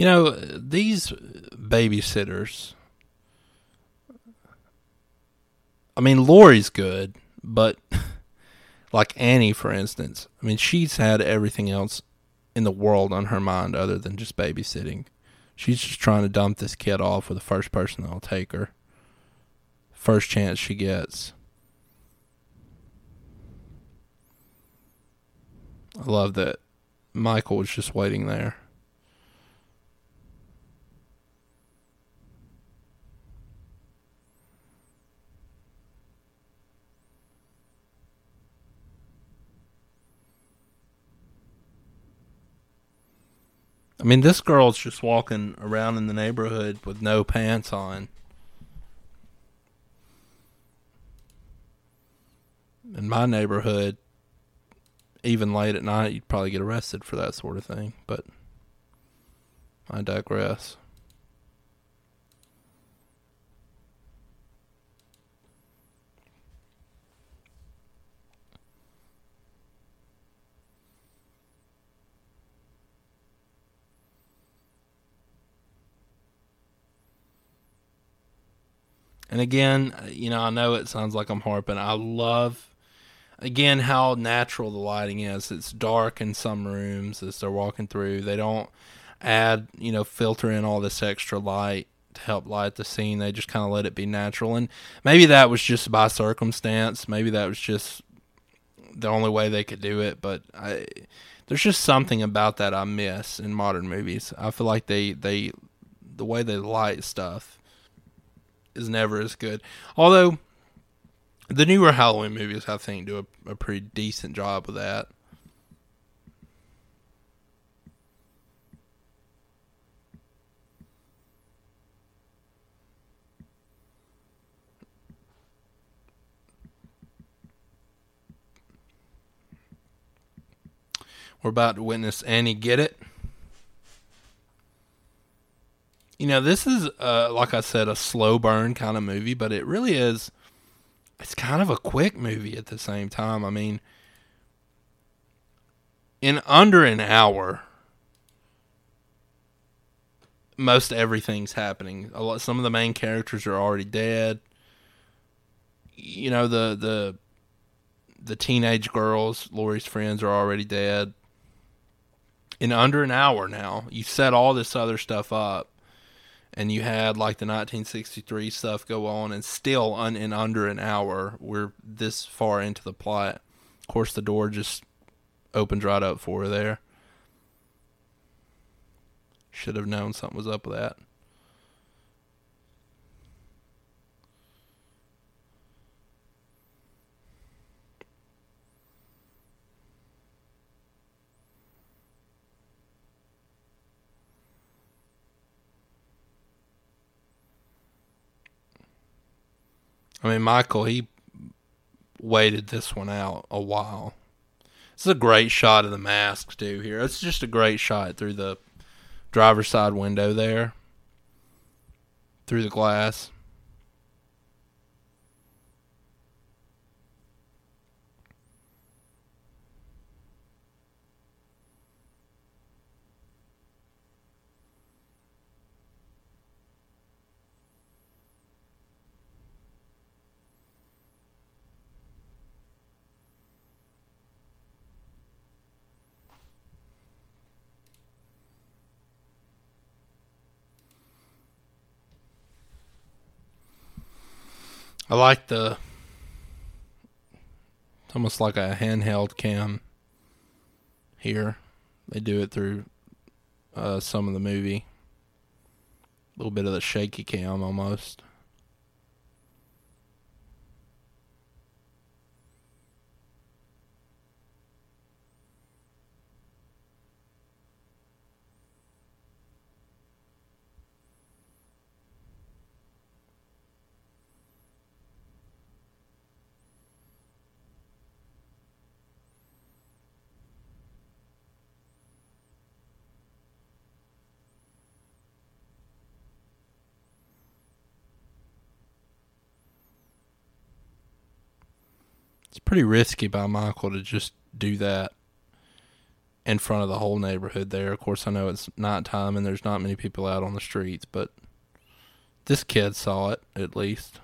A: You know, these babysitters. I mean, Laurie's good, but like Annie, for instance, I mean, she's had everything else in the world on her mind other than just babysitting. She's just trying to dump this kid off with the first person that'll take her. First chance she gets. I love that Michael was just waiting there. I mean, this girl's just walking around in the neighborhood with no pants on. In my neighborhood, even late at night, you'd probably get arrested for that sort of thing. But I digress. And again, uh, you know, I know it sounds like I'm harping. I love, again, how natural the lighting is. It's dark in some rooms as they're walking through. They don't add, you know, filter in all this extra light to help light the scene. They just kind of let it be natural. And maybe that was just by circumstance. Maybe that was just the only way they could do it. But I, there's just something about that I miss in modern movies. I feel like they, they, the way they light stuff is never as good. Although the newer Halloween movies, I think, do a, a pretty decent job of that. We're about to witness Annie get it. You know, this is uh, like I said, a slow burn kind of movie, but it really is. It's kind of a quick movie at the same time. I mean, in under an hour, most everything's happening. A lot, some of the main characters are already dead. You know, the the the teenage girls, Laurie's friends, are already dead. In under an hour now, you set all this other stuff up and you had like the 1963 stuff go on, and still un- in under an hour, we're this far into the plot. Of course, the door just opened right up for her there. Should have known something was up with that. I mean, Michael, he waited this one out a while. This is a great shot of the mask too. Here, it's just a great shot through the driver's side window there, through the glass. I like the. It's almost like a handheld cam. Here, they do it through uh, some of the movie. A little bit of the shaky cam almost. It's pretty risky by Michael to just do that in front of the whole neighborhood there. Of course, I know it's nighttime and there's not many people out on the streets, but this kid saw it at least.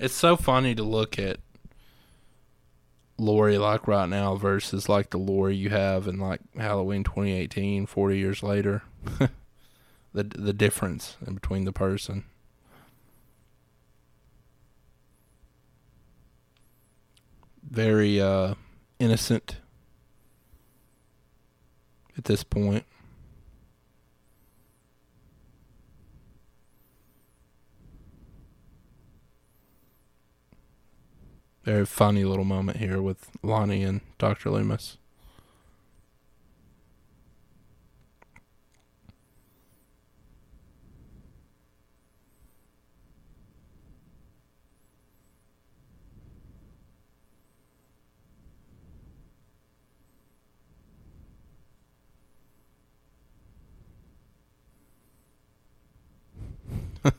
A: It's so funny to look at Laurie like right now versus like the Laurie you have in like Halloween 2018, 40 years later. the the difference in between the person. Very uh innocent at this point. Very funny little moment here with Lonnie and Dr. Loomis.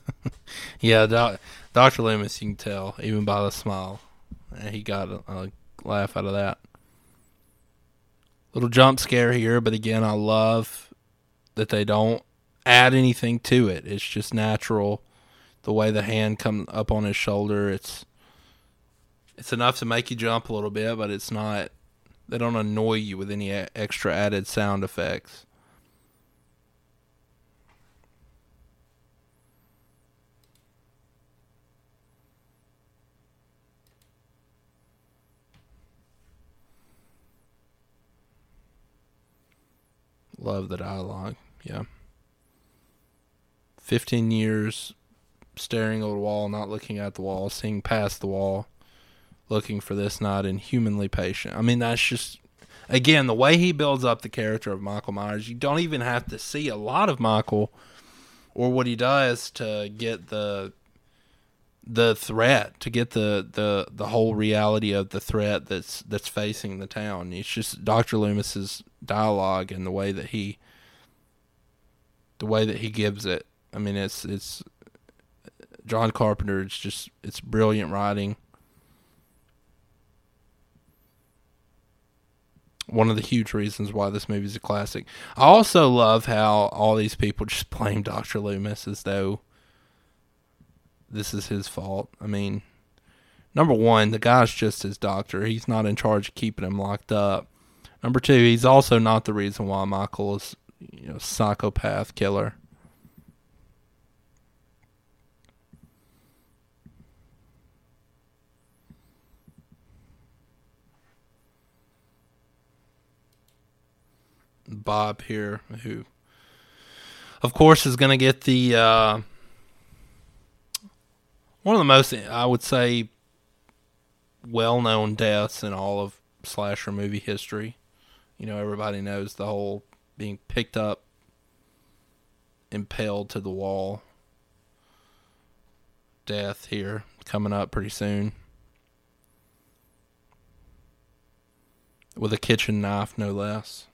A: yeah, doc, Dr. Loomis, you can tell even by the smile. He got a, a laugh out of that. Little jump scare here, but again, I love that they don't add anything to it. It's just natural. The way the hand come up on his shoulder, it's it's enough to make you jump a little bit, but it's not. They don't annoy you with any extra added sound effects. Love the dialogue. Yeah. 15 years staring at the wall, not looking at the wall, seeing past the wall, looking for this not inhumanly patient. I mean, that's just, again, the way he builds up the character of Michael Myers, you don't even have to see a lot of Michael or what he does to get the the threat to get the, the the whole reality of the threat that's that's facing the town. It's just Dr. Loomis's dialogue and the way that he the way that he gives it. I mean, it's it's John Carpenter. It's just it's brilliant writing. One of the huge reasons why this movie is a classic. I also love how all these people just blame Doctor Loomis as though this is his fault. I mean, number one, the guy's just his doctor. He's not in charge of keeping him locked up. Number two, he's also not the reason why Michael is, you know, psychopath killer. Bob here, who, of course, is going to get the uh, one of the most, I would say, well-known deaths in all of slasher movie history. You know, everybody knows the whole being picked up, impaled to the wall death here coming up pretty soon. With a kitchen knife, no less.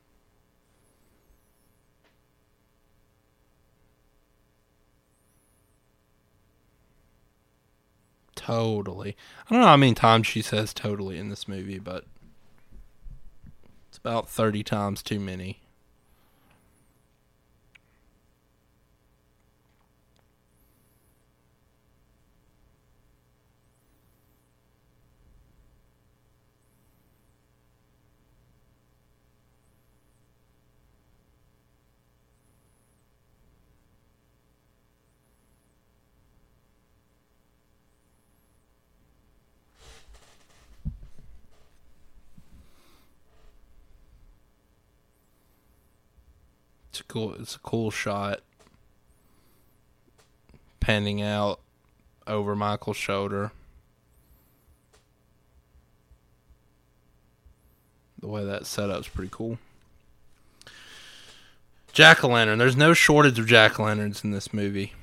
A: Totally. I don't know how many times she says totally in this movie, but it's about 30 times too many. It's a cool. It's a cool shot. Panning out over Michael's shoulder. The way that setup's pretty cool. Jack o' lantern. There's no shortage of jack o' lanterns in this movie.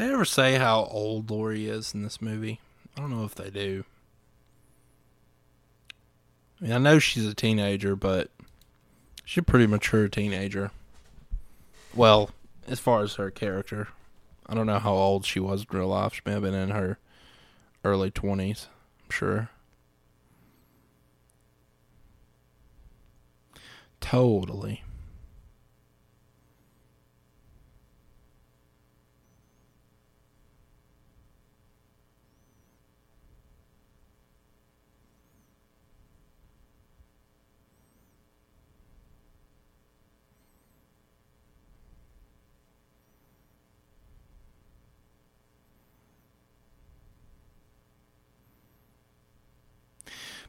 A: They ever say how old Laurie is in this movie? I don't know if they do. I mean, I know she's a teenager, but she's a pretty mature teenager. Well, as far as her character, I don't know how old she was in real life. She may have been in her early 20s, I'm sure. Totally.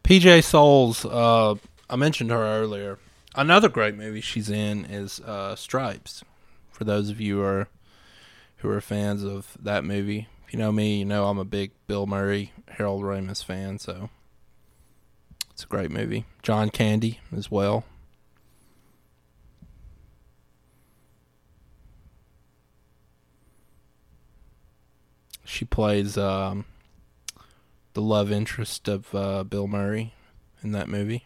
A: PJ Soles, uh, I mentioned her earlier. Another great movie she's in is uh, Stripes. For those of you who are who are fans of that movie, if you know me, you know I'm a big Bill Murray, Harold Ramis fan. So it's a great movie. John Candy as well. She plays um, the love interest of uh, Bill Murray in that movie.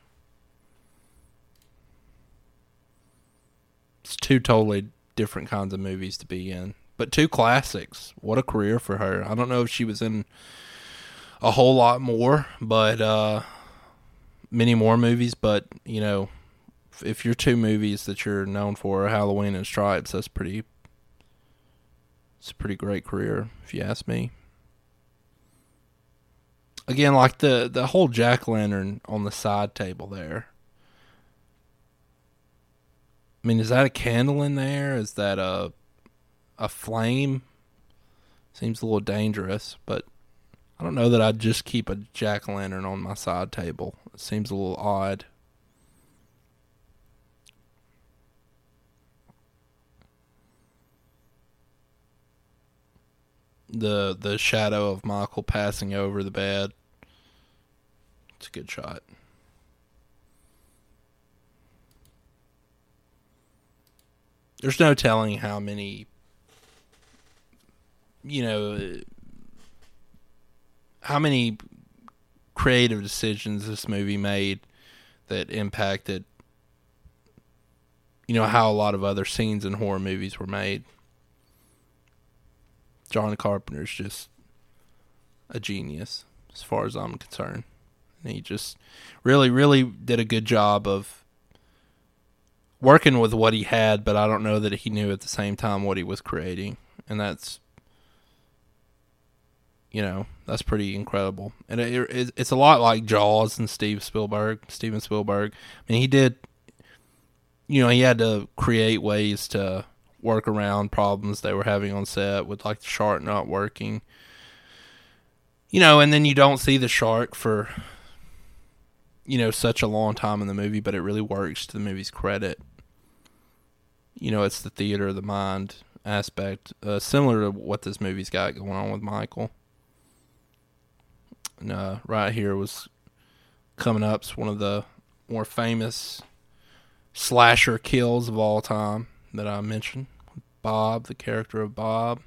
A: It's two totally different kinds of movies to be in, but two classics. What a career for her! I don't know if she was in a whole lot more, but uh, many more movies. But you know, if your two movies that you're known for are Halloween and Stripes, that's pretty. It's a pretty great career, if you ask me again, like the the whole jack lantern on the side table there. I mean, is that a candle in there? Is that a a flame? Seems a little dangerous, but I don't know that I'd just keep a jack lantern on my side table. It seems a little odd. The the shadow of Michael passing over the bed. It's a good shot. There's no telling how many you know how many creative decisions this movie made that impacted you know how a lot of other scenes in horror movies were made. John Carpenter's just a genius as far as I'm concerned. And he just really really did a good job of working with what he had, but I don't know that he knew at the same time what he was creating. And that's you know that's pretty incredible and it, it, it's a lot like jaws and steve spielberg steven spielberg i mean he did you know he had to create ways to work around problems they were having on set with like the shark not working you know and then you don't see the shark for you know such a long time in the movie but it really works to the movie's credit you know it's the theater of the mind aspect uh, similar to what this movie's got going on with michael and, uh, right here was coming up. It's one of the more famous slasher kills of all time that I mentioned. Bob, the character of Bob.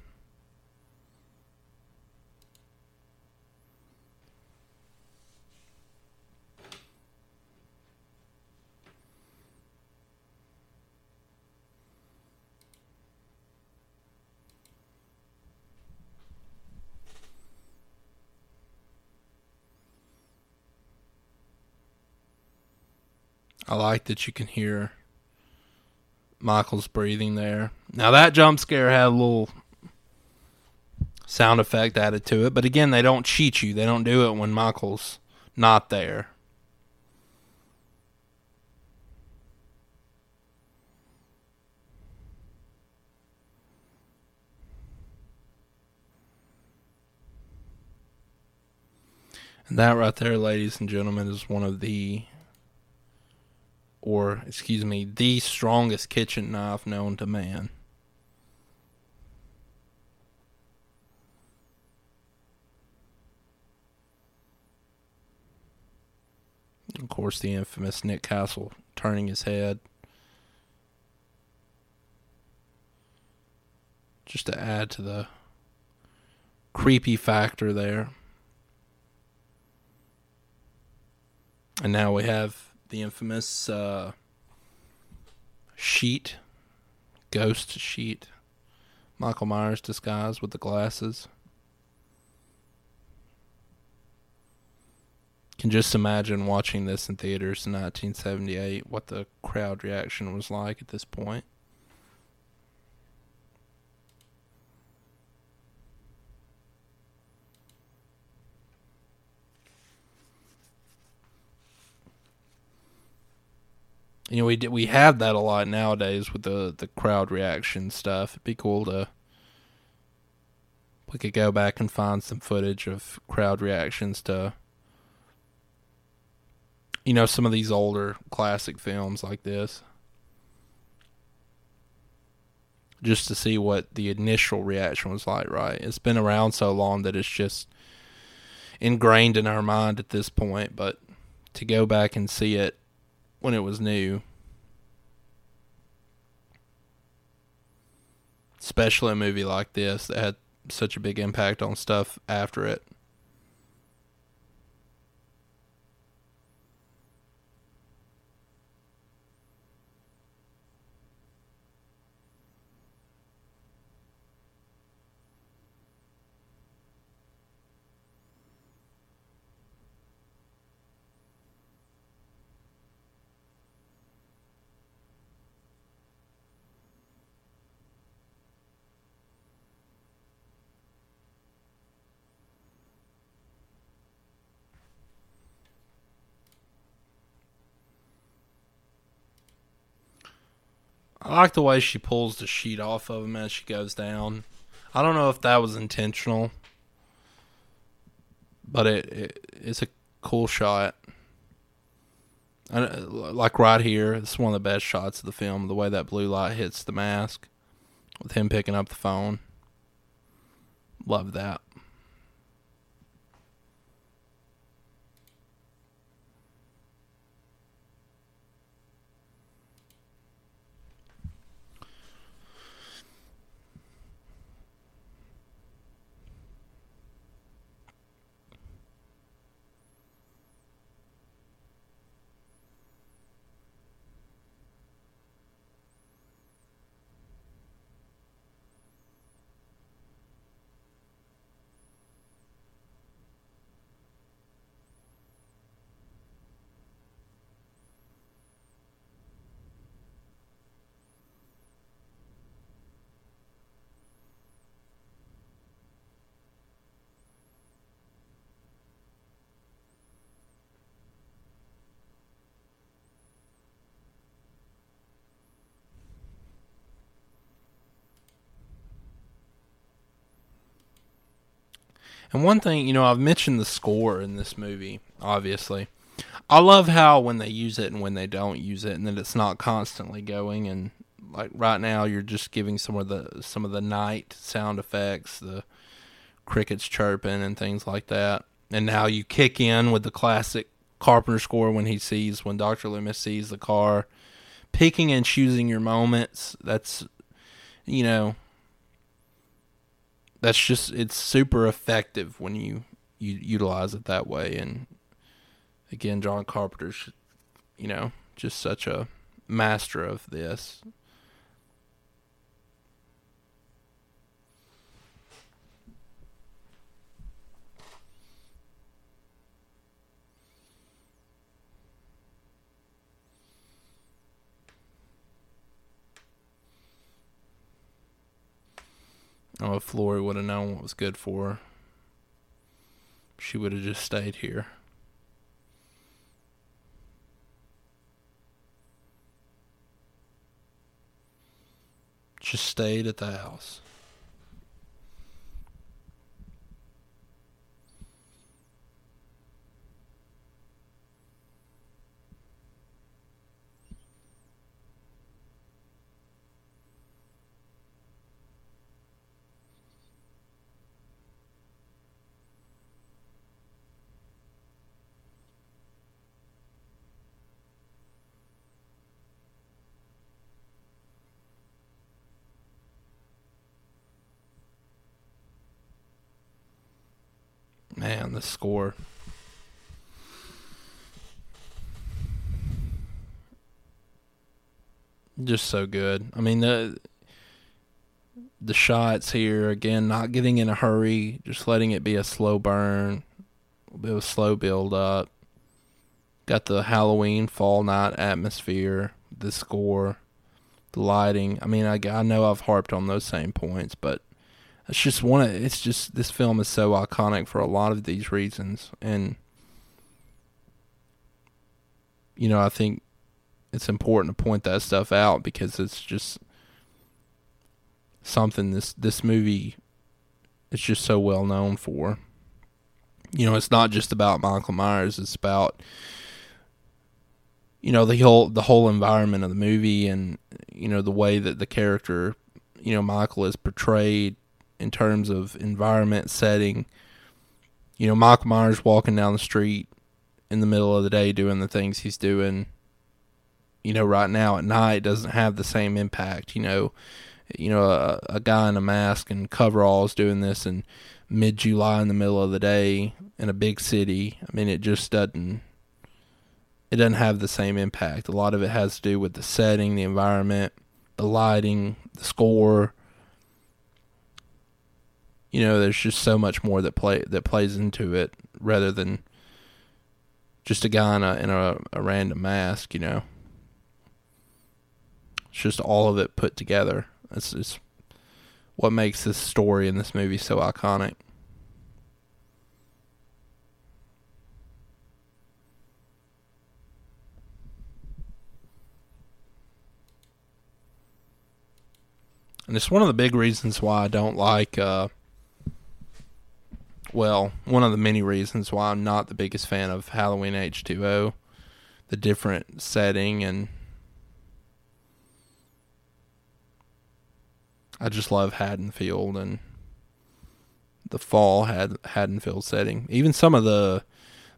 A: I like that you can hear Michael's breathing there. Now that jump scare had a little sound effect added to it, but again, they don't cheat you. They don't do it when Michael's not there. And that right there, ladies and gentlemen, is one of the or excuse me, the strongest kitchen knife known to man. Of course, the infamous Nick Castle turning his head. Just to add to the creepy factor there. And now we have the infamous uh, sheet, ghost sheet, Michael Myers disguised with the glasses. Can just imagine watching this in theaters in 1978, what the crowd reaction was like at this point. you know we did, we have that a lot nowadays with the the crowd reaction stuff. It'd be cool to we could go back and find some footage of crowd reactions to you know some of these older classic films like this just to see what the initial reaction was like right it's been around so long that it's just ingrained in our mind at this point but to go back and see it when it was new. Especially a movie like this that had such a big impact on stuff after it. I like the way she pulls the sheet off of him as she goes down. I don't know if that was intentional, but it, it it's a cool shot. And uh, like right here, it's one of the best shots of the film. The way that blue light hits the mask, with him picking up the phone. Love that. And one thing, you know, I've mentioned the score in this movie, obviously. I love how when they use it and when they don't use it and that it's not constantly going and like right now you're just giving some of the some of the night sound effects, the crickets chirping and things like that. And now you kick in with the classic Carpenter score when he sees when Dr. Loomis sees the car, picking and choosing your moments. That's you know, that's just it's super effective when you you utilize it that way. And again John Carpenter's you know just such a master of this Oh, if Laurie would have known what was good for her, she would have just stayed here. Just stayed at the house. Man, the score. Just so good. I mean the the shots here again, not getting in a hurry, just letting it be a slow burn, a bit of slow build up. Got the Halloween fall night atmosphere, the score, the lighting. I mean, I, I know I've harped on those same points, but it's just one of it's just this film is so iconic for a lot of these reasons. And you know i think it's important to point that stuff out because it's just something this this movie is just so well known for. You know it's not just about michael myers. It's about you know the whole the whole environment of the movie and you know the way that the character you know michael is portrayed in terms of environment setting. You know, Michael Myers walking down the street in the middle of the day doing the things he's doing. You know, right now at night doesn't have the same impact. You know, you know a, a guy in a mask and coveralls doing this in mid July in the middle of the day in a big city. I mean, it just doesn't. It doesn't have the same impact. A lot of it has to do with the setting, the environment, the lighting, the score, you know, there's just so much more that play that plays into it rather than just a guy in a in a, a random mask. You know, it's just all of it put together. It's just what makes this story in this movie so iconic. And it's one of the big reasons why I don't like uh, well, one of the many reasons why I'm not the biggest fan of Halloween H2O, the different setting and I just love Haddonfield and the fall had Haddonfield setting. Even some of the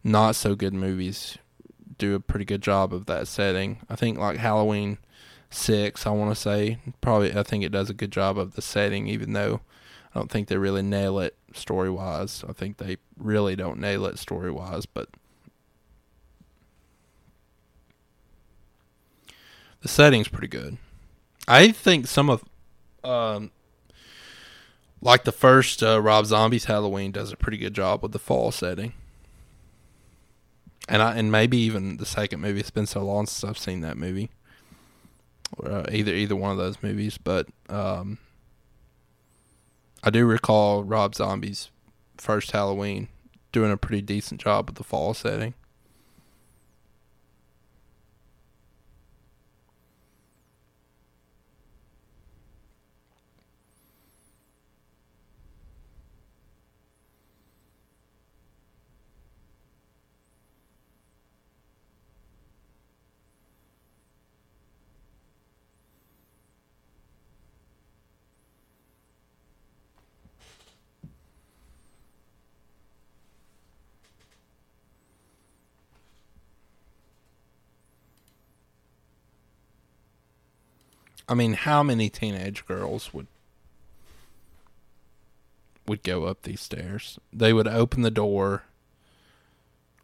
A: not so good movies do a pretty good job of that setting. I think like Halloween six, I want to say probably I think it does a good job of the setting, even though I don't think they really nail it story wise. I think they really don't nail it story wise, but the setting's pretty good. I think some of, um, like the first uh, Rob Zombie's Halloween does a pretty good job with the fall setting, and I and maybe even the second movie. It's been so long since I've seen that movie, or uh, either either one of those movies, but um, I do recall Rob Zombie's first Halloween doing a pretty decent job with the fall setting. I mean, how many teenage girls would would go up these stairs? They would open the door,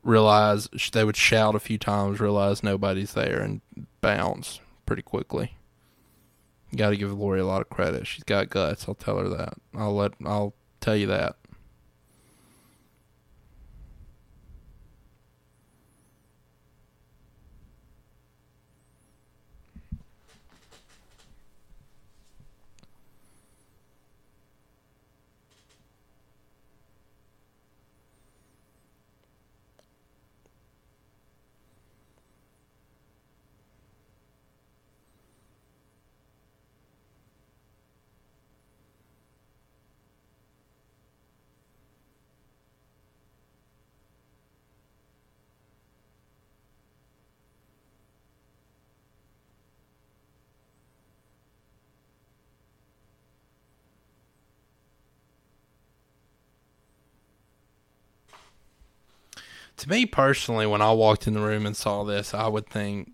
A: realize they would shout a few times, realize nobody's there, and bounce pretty quickly. Got to give Laurie a lot of credit. She's got guts. I'll tell her that. I'll let. I'll tell you that. Me personally, when I walked in the room and saw this, I would think,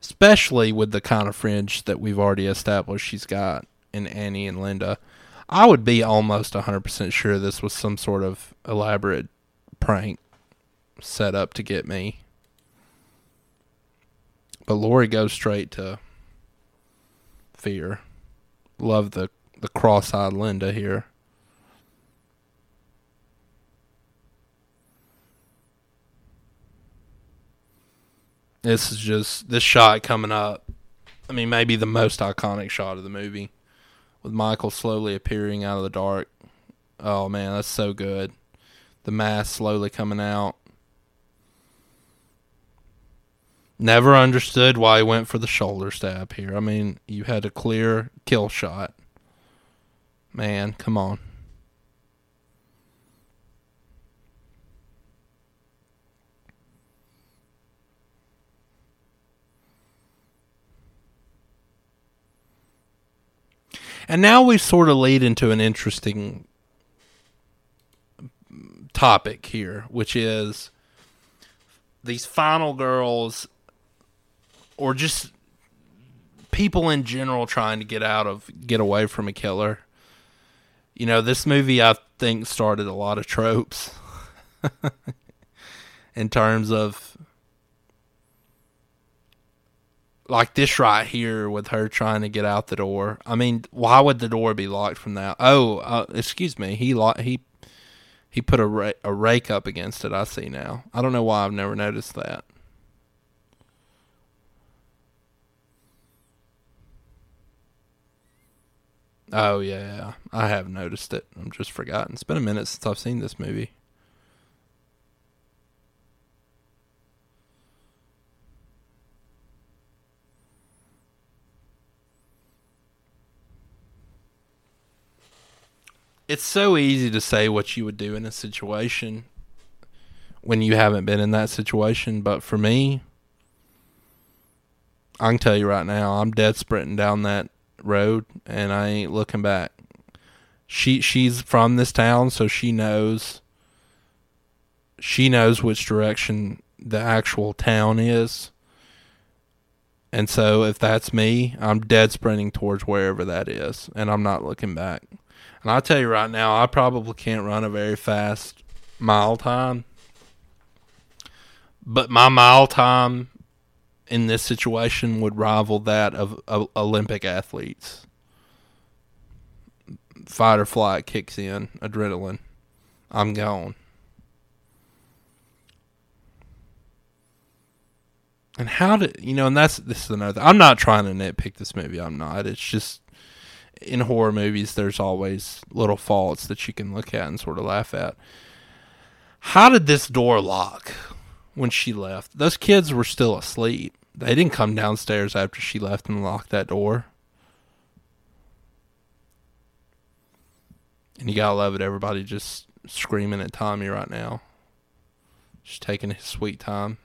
A: especially with the kind of fringe that we've already established she's got in Annie and Linda, I would be almost 100% sure this was some sort of elaborate prank set up to get me. But Laurie goes straight to fear. Love the the cross-eyed Linda here. This is just this shot coming up. I mean, maybe the most iconic shot of the movie, with Michael slowly appearing out of the dark. Oh man, that's so good. The mask slowly coming out. Never understood why he went for the shoulder stab here. I mean, you had a clear kill shot. Man, come on. And now we sort of lead into an interesting topic here, which is these final girls or just people in general trying to get out of get away from a killer. You know, this movie I think started a lot of tropes in terms of like this right here with her trying to get out the door. I mean, why would the door be locked from that? Oh, uh, excuse me. He lo- he he put a ra- a rake up against it. I see now. I don't know why I've never noticed that. Oh yeah, I have noticed it. I'm just forgotten. It's been a minute since I've seen this movie. It's so easy to say what you would do in a situation when you haven't been in that situation. But for me, I can tell you right now, I'm dead sprinting down that road and I ain't looking back. She she's from this town, so she knows she knows which direction the actual town is. And so if that's me, I'm dead sprinting towards wherever that is, and I'm not looking back. And I'll tell you right now, I probably can't run a very fast mile time. But my mile time in this situation would rival that of, of Olympic athletes. Fight or flight kicks in, adrenaline. I'm gone. And how did you know? And that's this is another. I'm not trying to nitpick this movie. I'm not. It's just in horror movies, there's always little faults that you can look at and sort of laugh at. How did this door lock when she left? Those kids were still asleep. They didn't come downstairs after she left and lock that door. And you gotta love it. Everybody just screaming at Tommy right now. Just taking his sweet time.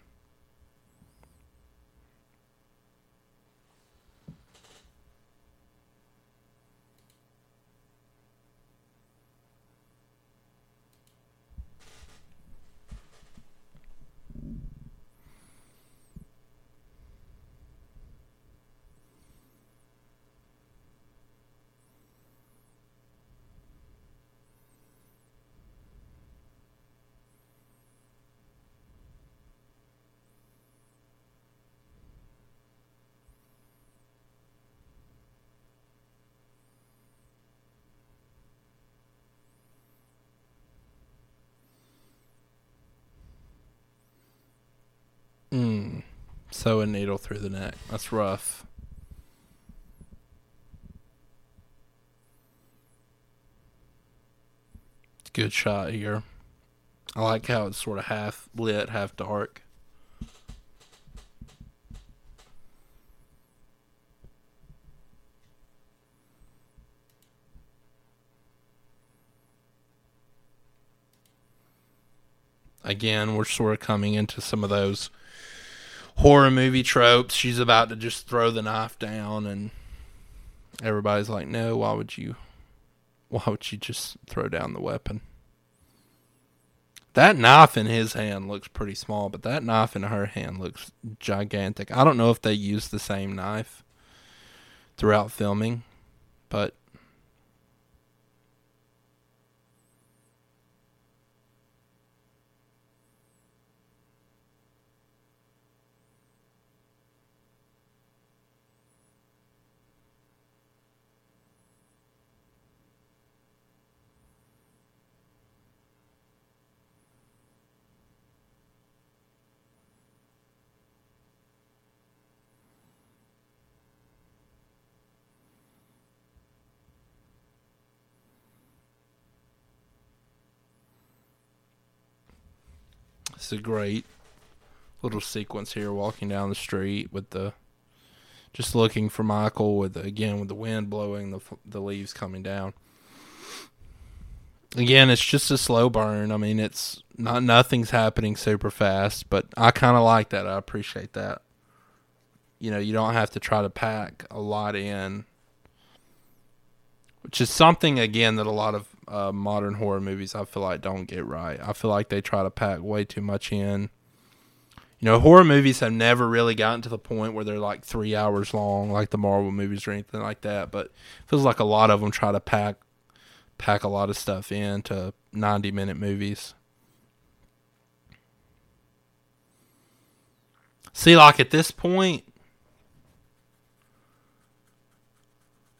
A: Mm. Sew a needle through the neck. That's rough. Good shot here. I like how it's sort of half lit, half dark. Again, we're sort of coming into some of those horror movie tropes. She's about to just throw the knife down, and everybody's like, "No, why would you? Why would you just throw down the weapon?" That knife in his hand looks pretty small, but that knife in her hand looks gigantic. I don't know if they used the same knife throughout filming, but It's a great little sequence here, walking down the street with the just looking for Michael with the, again with the wind blowing, the the leaves coming down. Again, it's just a slow burn. I mean, it's not nothing's happening super fast, but I kind of like that. I appreciate that. You know, you don't have to try to pack a lot in, which is something again that a lot of uh, modern horror movies I feel like don't get right. I feel like they try to pack way too much in. You know, horror movies have never really gotten to the point where they're like three hours long, like the Marvel movies or anything like that. But feels like a lot of them try to pack pack a lot of stuff into ninety minute movies. See, like at this point,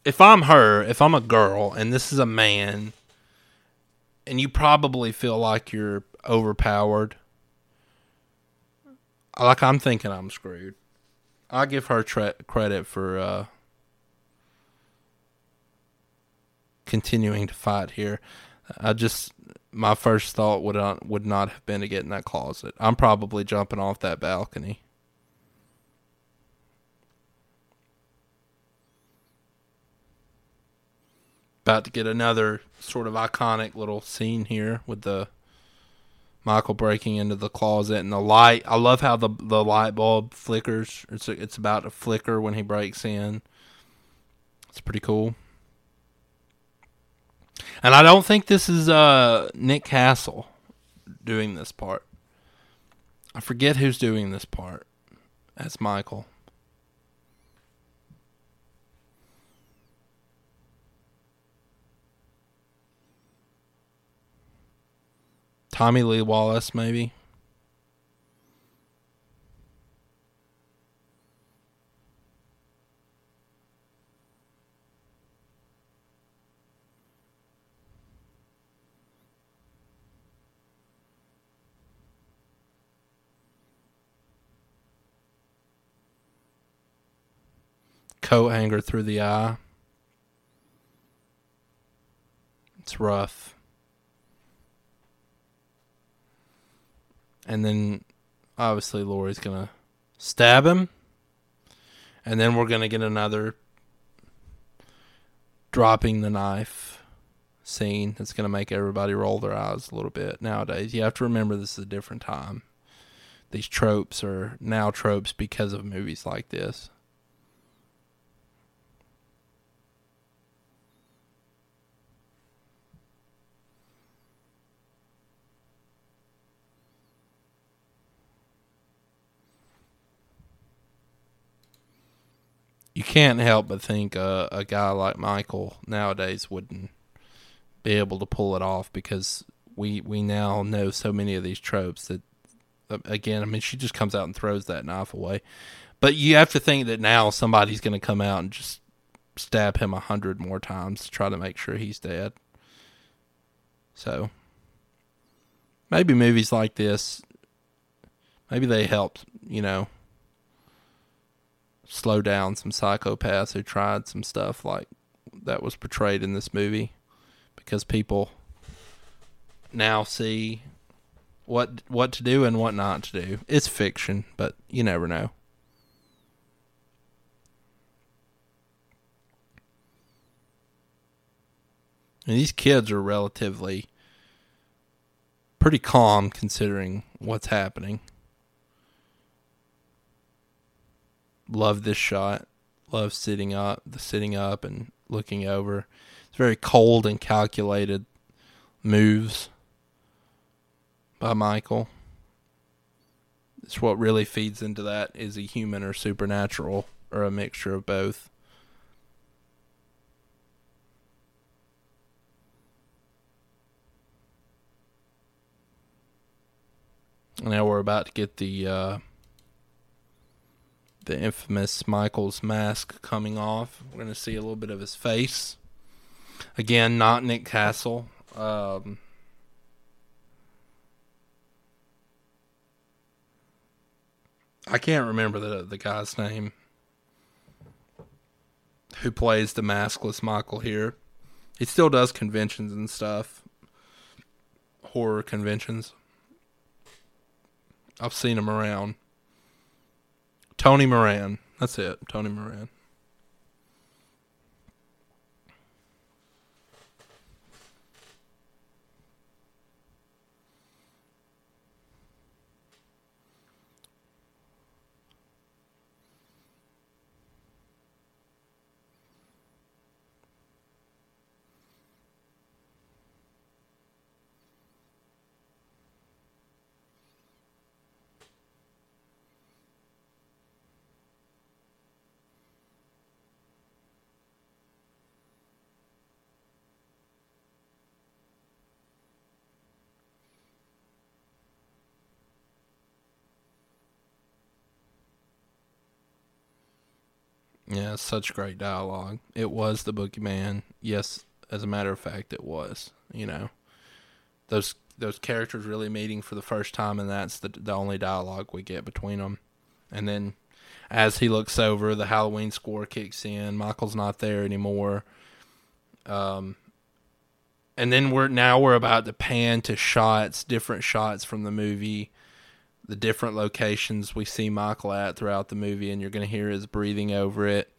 A: if I'm her, if I'm a girl, and this is a man and you probably feel like you're overpowered. Like I'm thinking I'm screwed. I give her credit for uh, continuing to fight here. I just my first thought would not would not have been to get in that closet. I'm probably jumping off that balcony. about to get another sort of iconic little scene here with the Michael breaking into the closet and the light. I love how the the light bulb flickers. It's it's about to flicker when he breaks in. It's pretty cool. And I don't think this is uh, Nick Castle doing this part. I forget who's doing this part. That's Michael. Tommy Lee Wallace, maybe. coat hanger through the eye. It's rough. And then obviously Laurie's to stab him. And then we're to get another dropping the knife scene that's to make everybody roll their eyes a little bit nowadays. You have to remember this is a different time. These tropes are now tropes because of movies like this. You can't help but think uh, a guy like Michael nowadays wouldn't be able to pull it off because we we now know so many of these tropes that uh, again, I mean, she just comes out and throws that knife away. But you have to think that now somebody's going to come out and just stab him a hundred more times to try to make sure he's dead. So maybe movies like this, maybe they helped, you know, slow down some psychopaths who tried some stuff like that was portrayed in this movie because people now see what what to do and what not to do. It's fiction, but you never know. And these kids are relatively pretty calm considering what's happening. Love this shot. Love sitting up, the sitting up and looking over. It's very cold and calculated moves by Michael. It's what really feeds into that is he human or supernatural or a mixture of both. Now we're about to get the uh, the infamous Michael's mask coming off. We're going to see a little bit of his face. Again, not Nick Castle. Um, I can't remember the the guy's name who plays the maskless Michael here. He still does conventions and stuff, horror conventions. I've seen him around. Tony Moran. That's it. Tony Moran. Yeah, such great dialogue. It was the boogeyman. Yes, as a matter of fact, it was. You know, those those characters really meeting for the first time, and that's the the only dialogue we get between them. And then, as he looks over, the Halloween score kicks in. Michael's not there anymore. Um, and then we're now we're about to pan to shots, different shots from the movie the different locations we see Michael at throughout the movie, and you're going to hear his breathing over it.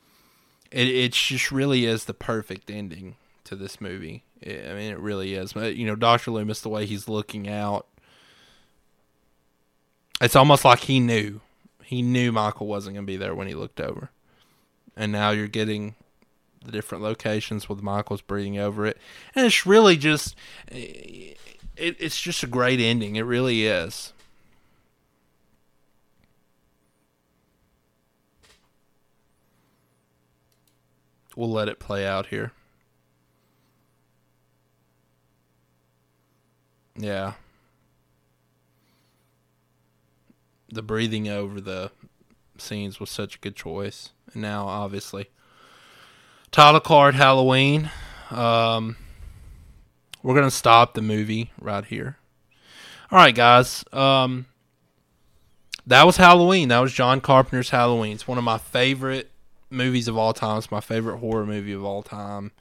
A: It it just really is the perfect ending to this movie. I mean, it really is. You know, Doctor Loomis, the way he's looking out, it's almost like he knew. He knew Michael wasn't going to be there when he looked over, and now you're getting the different locations with Michael's breathing over it, and it's really just it, it's just a great ending. It really is. We'll let it play out here. Yeah. The breathing over the scenes was such a good choice. And now, obviously, title card Halloween. Um, we're gonna stop the movie right here. All right, guys. Um, that was Halloween. That was John Carpenter's Halloween. It's one of my favorite movies of all time. It's my favorite horror movie of all time.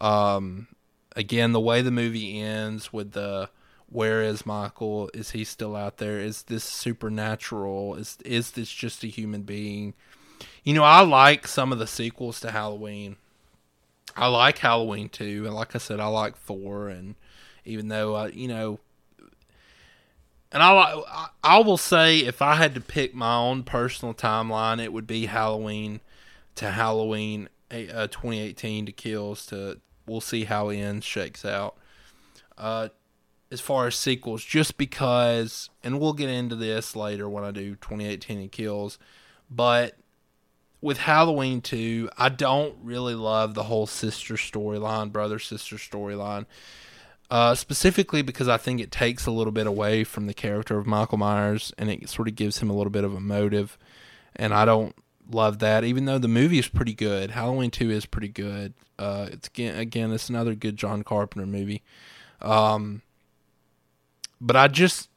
A: Um, again, the way the movie ends with the where is Michael? Is he still out there? Is this supernatural? Is is this just a human being? You know, I like some of the sequels to Halloween. I like Halloween 2, and like I said, I like 4 and even though I, you know, and I I will say if I had to pick my own personal timeline, it would be Halloween to Halloween uh, 2018 to Kills to we'll see how it ends shakes out. Uh, as far as sequels, just because, and we'll get into this later when I do 2018 and Kills, but with Halloween 2, I don't really love the whole sister storyline, brother sister storyline. Uh, specifically because I think it takes a little bit away from the character of Michael Myers and it sort of gives him a little bit of a motive. And I don't love that, even though the movie is pretty good. Halloween 2 is pretty good. Uh, it's again, again, it's another good John Carpenter movie. Um, but I just,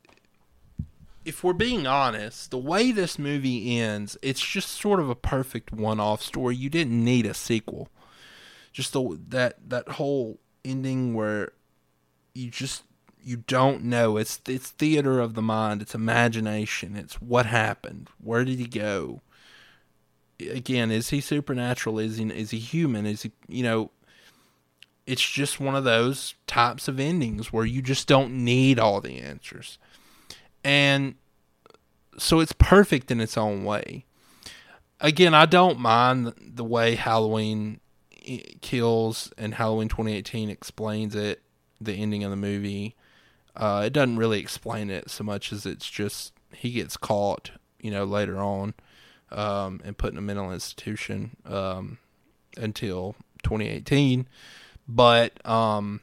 A: if we're being honest, the way this movie ends, it's just sort of a perfect one-off story. You didn't need a sequel. Just the, that that whole ending where you just you don't know. It's it's theater of the mind. It's imagination. It's what happened. Where did he go? Again, is he supernatural? Is he is he human? Is he you know? It's just one of those types of endings where you just don't need all the answers. And so it's perfect in its own way. Again, I don't mind the way Halloween kills and Halloween 2018 explains it, the ending of the movie. Uh, it doesn't really explain it so much as it's just he gets caught, you know, later on um, and put in a mental institution um, until 2018. But um,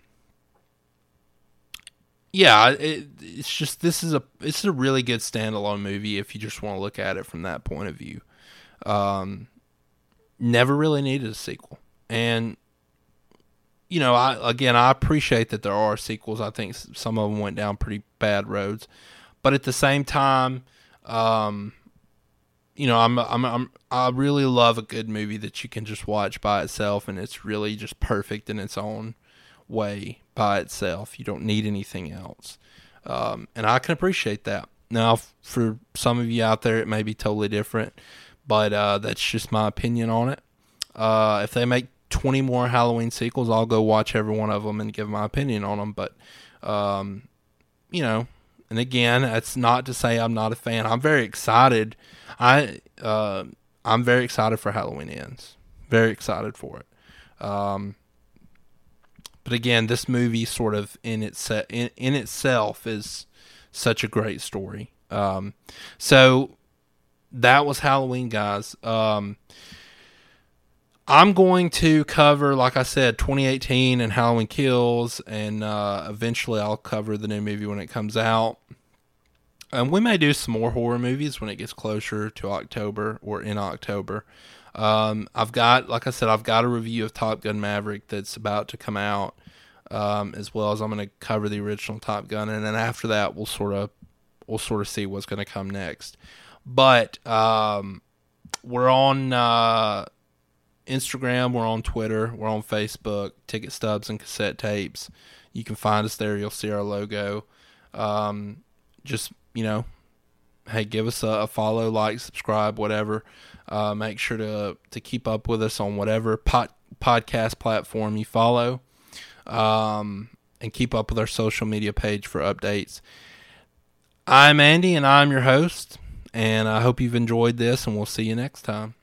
A: yeah, it, it's just this is a it's a really good standalone movie if you just want to look at it from that point of view. Um, never really needed a sequel, and you know, I again I appreciate that there are sequels. I think some of them went down pretty bad roads, but at the same time, um, you know, I'm, I'm I'm I really love a good movie that you can just watch by itself, and it's really just perfect in its own way by itself. You don't need anything else. Um, and I can appreciate that. Now, for some of you out there, it may be totally different, but uh, that's just my opinion on it. Uh, if they make 20 more Halloween sequels, I'll go watch every one of them and give my opinion on them. But, um, you know, and again, that's not to say I'm not a fan. I'm very excited. I uh, I'm very excited for Halloween Ends. Very excited for it. Um, but again, this movie sort of in its in, in itself is such a great story. Um, so that was Halloween, guys. Um, I'm going to cover, like I said, 2018 and Halloween Kills, and uh, eventually I'll cover the new movie when it comes out. And we may do some more horror movies when it gets closer to October or in October. Um, I've got, like I said, I've got a review of Top Gun Maverick that's about to come out, um, as well as I'm going to cover the original Top Gun, and then after that, we'll sort of we'll sort of see what's going to come next. But um, we're on uh, Instagram, we're on Twitter, we're on Facebook, Ticket Stubs and Cassette Tapes. You can find us there. You'll see our logo. Um, just you know, hey, give us a, a follow, like, subscribe, whatever. Uh, make sure to to keep up with us on whatever pod, podcast platform you follow, um, and keep up with our social media page for updates. I'm Andy, and I'm your host. And I hope you've enjoyed this, and we'll see you next time.